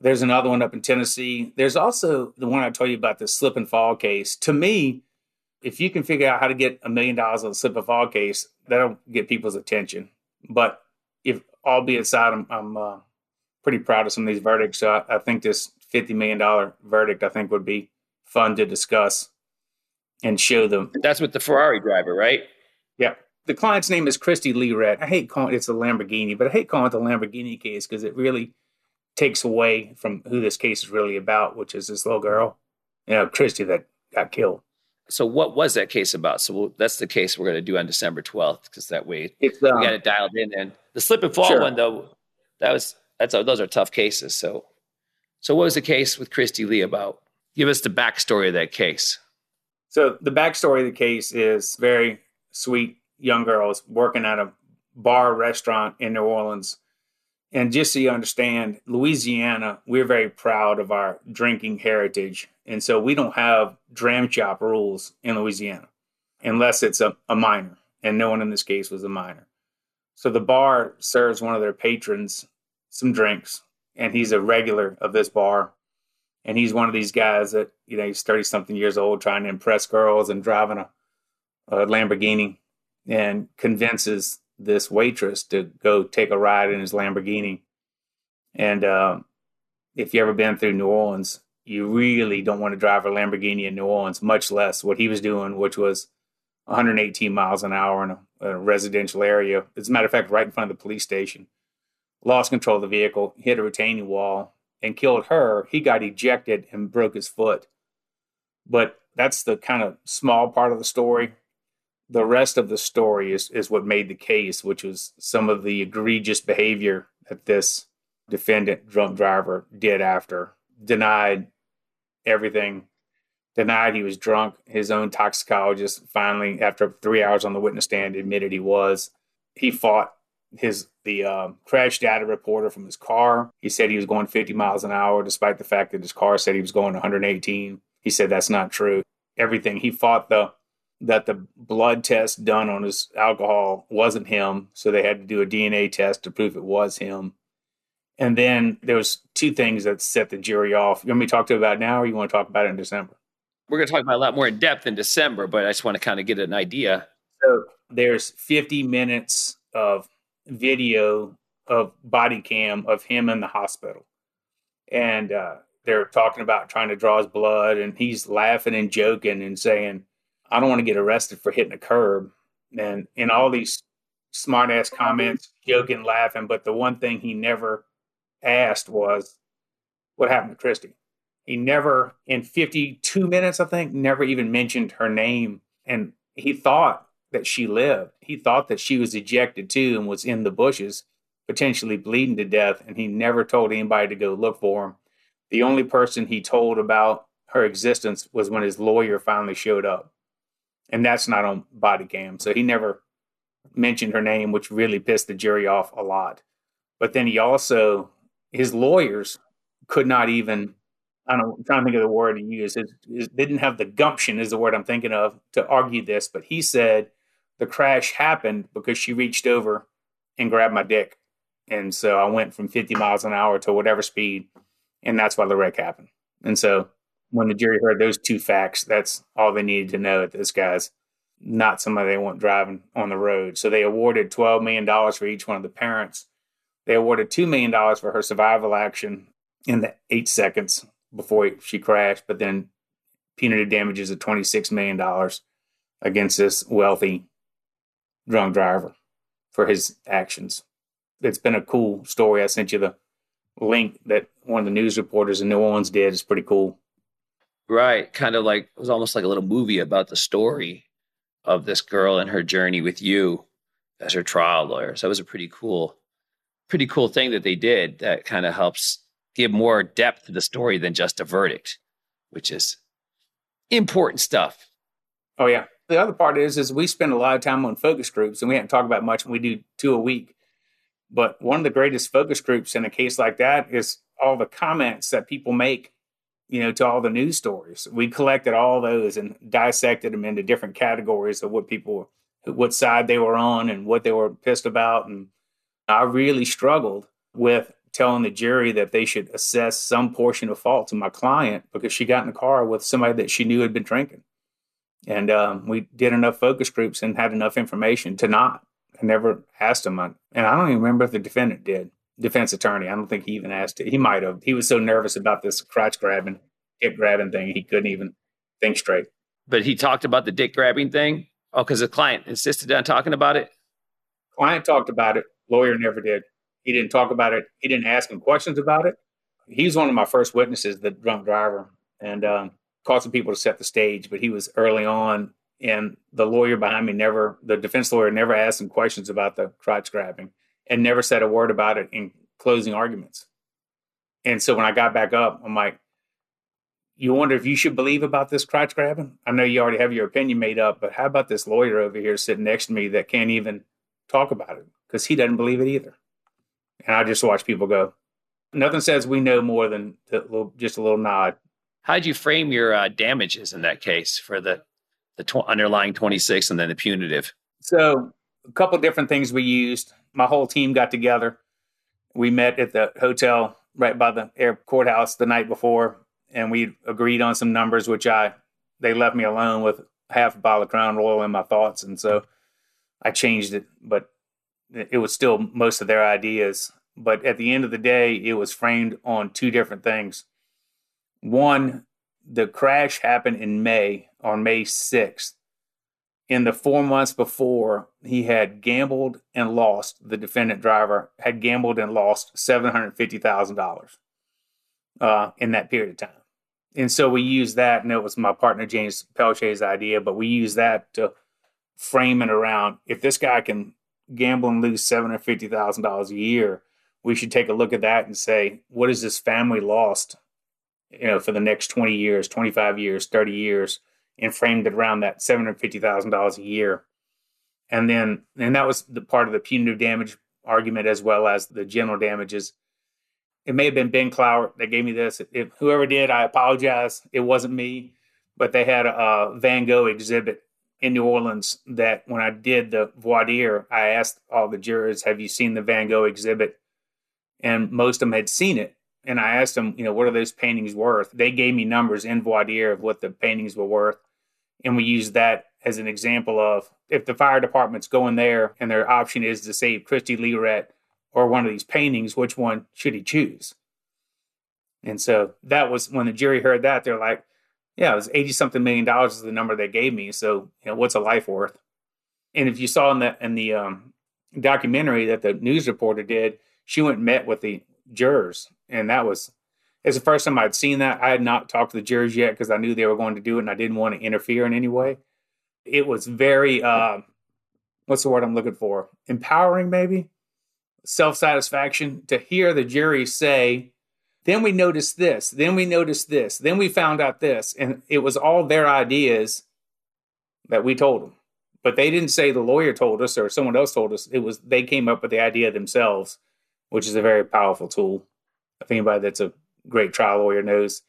There's another one up in Tennessee. There's also the one I told you about the slip and fall case. To me, if you can figure out how to get a million dollars on a slip and fall case, that'll get people's attention. But if all be aside, I'm, I'm uh, pretty proud of some of these verdicts. So I, I think this $50 million verdict, I think would be fun to discuss and show them. That's with the Ferrari driver, right? Yeah. The client's name is Kristi Lirette. I hate calling it's a Lamborghini, but I hate calling it the Lamborghini case because it really takes away from who this case is really about, which is this little girl, you know, Kristi that got killed. So what was that case about? So we'll, that's the case we're going to do on December 12th because that way it's, um, we got it dialed in. And the slip and fall Sure. one though, that was that's those are tough cases. So so what was the case with Kristi Lee about? Give us the backstory of that case. So the backstory of the case is very sweet young girls working at a bar restaurant in New Orleans. And just so you understand, Louisiana, we're very proud of our drinking heritage. And so we don't have dram shop rules in Louisiana unless it's a, a minor. And no one in this case was a minor. So the bar serves one of their patrons some drinks, and he's a regular of this bar. And he's one of these guys that, you know, he's 30 something years old trying to impress girls and driving a, a Lamborghini and convinces this waitress to go take a ride in his Lamborghini. And um, if you ever been through New Orleans, you really don't want to drive a Lamborghini in New Orleans, much less what he was doing, which was 118 miles an hour in a, a residential area. As a matter of fact, right in front of the police station. Lost control of the vehicle, hit a retaining wall, and killed her. He got ejected and broke his foot. But that's the kind of small part of the story. The rest of the story is, is what made the case, which was some of the egregious behavior that this defendant, drunk driver, did after. Denied everything, denied he was drunk. His own toxicologist finally, after three hours on the witness stand, admitted he was. He fought his the um, crash data reporter from his car. He said he was going 50 miles an hour, despite the fact that his car said he was going 118. He said that's not true. Everything he fought the that the blood test done on his alcohol wasn't him, so they had to do a DNA test to prove it was him. And then there was two things that set the jury off. You want me to talk to about now, or you want to talk about it in December? We're going to talk about a lot more in depth in December, but I just want to kind of get an idea. So there's 50 minutes of video of body cam of him in the hospital, and uh, they're talking about trying to draw his blood, and he's laughing and joking and saying, "I don't want to get arrested for hitting a curb," and in all these smart ass comments, joking, laughing. But the one thing he never asked was, "What happened to Kristi?" He never, in 52 minutes, I think, never even mentioned her name. And he thought that she lived. He thought that she was ejected too and was in the bushes, potentially bleeding to death. And he never told anybody to go look for him. The only person he told about her existence was when his lawyer finally showed up. And that's not on body cam. So he never mentioned her name, which really pissed the jury off a lot. But then he also, his lawyers could not even I don't I'm trying to think of the word he used. It, it didn't have the gumption, is the word I'm thinking of, to argue this. But he said the crash happened because she reached over and grabbed my dick. And so I went from 50 miles an hour to whatever speed. And that's why the wreck happened. And so when the jury heard those two facts, that's all they needed to know that this guy's not somebody they want driving on the road. So they awarded $12 million for each one of the parents. They awarded $2 million for her survival action in the eight seconds before she crashed, but then punitive damages of $26 million against this wealthy drunk driver for his actions. It's been a cool story. I sent you the link that one of the news reporters in New Orleans did. It's pretty cool. Right. Kind of like it was almost like a little movie about the story of this girl and her journey with you as her trial lawyer. So it was a pretty cool, pretty cool thing that they did that kind of helps give more depth to the story than just a verdict, which is important stuff. Oh yeah. The other part is is we spend a lot of time on focus groups and we haven't talked about much. and We do two a week. But one of the greatest focus groups in a case like that is all the comments that people make, you know, to all the news stories. We collected all those and dissected them into different categories of what people what side they were on and what they were pissed about. And I really struggled with telling the jury that they should assess some portion of fault to my client because she got in the car with somebody that she knew had been drinking. And um, we did enough focus groups and had enough information to not. I never asked him, and I don't even remember if the defendant did. Defense attorney, I don't think he even asked it. He might have. He was so nervous about this crotch grabbing, dick grabbing thing, he couldn't even think straight. But he talked about the dick grabbing thing. Oh, because the client insisted on talking about it. Client talked about it. Lawyer never did. He didn't talk about it. He didn't ask him questions about it. He's one of my first witnesses, the drunk driver, and um, called some people to set the stage. But he was early on, and the lawyer behind me never, the defense lawyer never asked him questions about the crotch grabbing, and never said a word about it in closing arguments. And so when I got back up, I'm like, you wonder if you should believe about this crotch grabbing? I know you already have your opinion made up, but how about this lawyer over here sitting next to me that can't even talk about it because he doesn't believe it either? and I just watch people go. Nothing says we know more than just a little nod. How'd you frame your uh, damages in that case for the the tw- underlying 26 and then the punitive? So a couple different things we used. My whole team got together. We met at the hotel right by the air courthouse the night before, and we agreed on some numbers, which I they left me alone with half a bottle of Crown Royal in my thoughts, and so I changed it. But it was still most of their ideas. But at the end of the day, it was framed on two different things. One, the crash happened in May, on May 6th. In the four months before, he had gambled and lost, the defendant driver had gambled and lost $750,000 uh, in that period of time. And so we used that, and it was my partner James Pelche's idea, but we used that to frame it around if this guy can gamble and lose seven hundred fifty thousand dollars a year, we should take a look at that and say, what has this family lost, you know, for the next twenty years, twenty five years, thirty years, and framed it around that seven hundred fifty thousand dollars a year, and then and that was the part of the punitive damage argument as well as the general damages. It may have been Ben Cloward that gave me this. If whoever did, I apologize. It wasn't me, but they had a Van Gogh exhibit in New Orleans that when I did the voir dire, I asked all the jurors, Have you seen the Van Gogh exhibit? And most of them had seen it. And I asked them, you know, what are those paintings worth? They gave me numbers in voir dire of what the paintings were worth. And we used that as an example of if the fire department's going there and their option is to save Kristi Lirette or one of these paintings, which one should he choose? And so that was when the jury heard that, they're like, yeah, it was 80 something million dollars is the number they gave me. So, you know, what's a life worth? And if you saw in the in the um, documentary that the news reporter did, she went and met with the jurors, and that was it's the first time I'd seen that. I had not talked to the jurors yet because I knew they were going to do it, and I didn't want to interfere in any way. It was very uh, what's the word I'm looking for? Empowering, maybe self satisfaction to hear the jury say then we noticed this. Then we noticed this. Then we found out this. And it was all their ideas that we told them. But they didn't say the lawyer told us or someone else told us. It was they came up with the idea themselves, which is a very powerful tool. If anybody that's a great trial lawyer knows,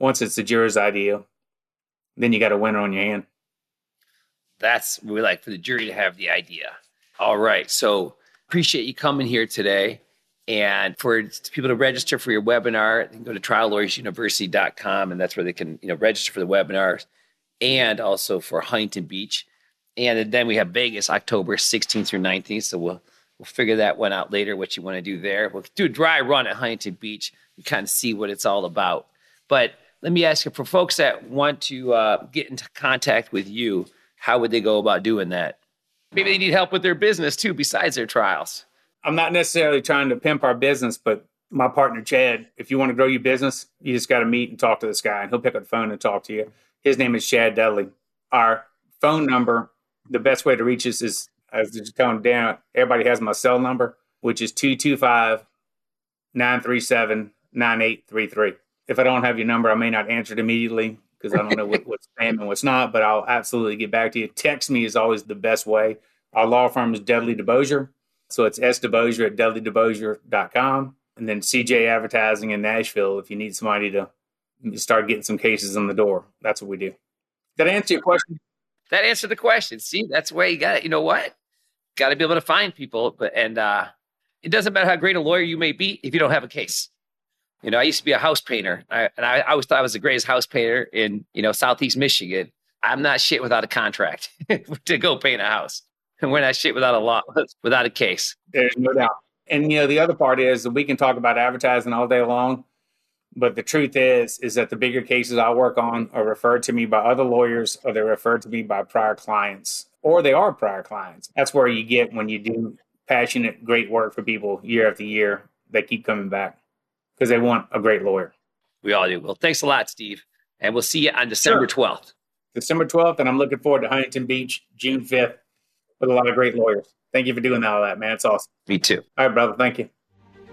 once it's the juror's idea, then you got a winner on your hand. That's we like for the jury to have the idea. All right. So appreciate you coming here today. And for people to register for your webinar, they can go to triallawyersuniversity.com and that's where they can, you know, register for the webinars and also for Huntington Beach. And then we have Vegas October 16th through 19th. So we'll we'll figure that one out later, what you want to do there. We'll do a dry run at Huntington Beach and kind of see what it's all about. But let me ask you for folks that want to uh, get into contact with you, how would they go about doing that? Maybe they need help with their business too, besides their trials. I'm not necessarily trying to pimp our business, but my partner Chad, if you want to grow your business, you just got to meet and talk to this guy, and he'll pick up the phone and talk to you. His name is Chad Dudley. Our phone number, the best way to reach us is, I was just telling Dan, everybody has my cell number, which is 225 937 9833. If I don't have your number, I may not answer it immediately because I don't know what, what's spam and what's not, but I'll absolutely get back to you. Text me is always the best way. Our law firm is Dudley DeBosier. So it's S. DeBosier at dudleydebosier.com. And then CJ Advertising in Nashville if you need somebody to start getting some cases in the door. That's what we do. Did I answer your question? That answered the question. See, that's the way you got it. You know what? Got to be able to find people. But and uh, it doesn't matter how great a lawyer you may be if you don't have a case. You know, I used to be a house painter, I, and I, I always thought I was the greatest house painter in you know Southeast Michigan. I'm not shit without a contract to go paint a house and we're not shit without a law, without a case. There's no doubt. And you know, the other part is that we can talk about advertising all day long, but the truth is, is that the bigger cases I work on are referred to me by other lawyers, or they're referred to me by prior clients, or they are prior clients. That's where you get when you do passionate, great work for people year after year. They keep coming back because they want a great lawyer. We all do. Well, thanks a lot, Steve, and we'll see you on December twelfth. December twelfth, and I'm looking forward to Huntington Beach, June fifth with a lot of great lawyers. Thank you for doing all that, man. It's awesome. Me too. All right, brother. Thank you.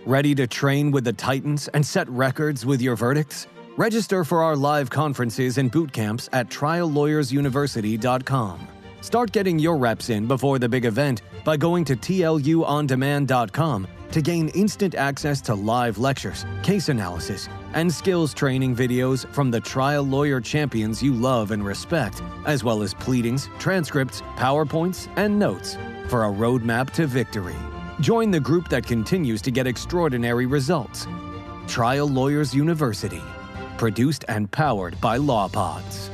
Ready to train with the Titans and set records with your verdicts? Register for our live conferences and boot camps at triallawyersuniversity.com. Start getting your reps in before the big event by going to tluondemand.com to gain instant access to live lectures, case analysis, and skills training videos from the trial lawyer champions you love and respect, as well as pleadings, transcripts, PowerPoints, and notes for a roadmap to victory. Join the group that continues to get extraordinary results. Trial Lawyers University, produced and powered by LawPods.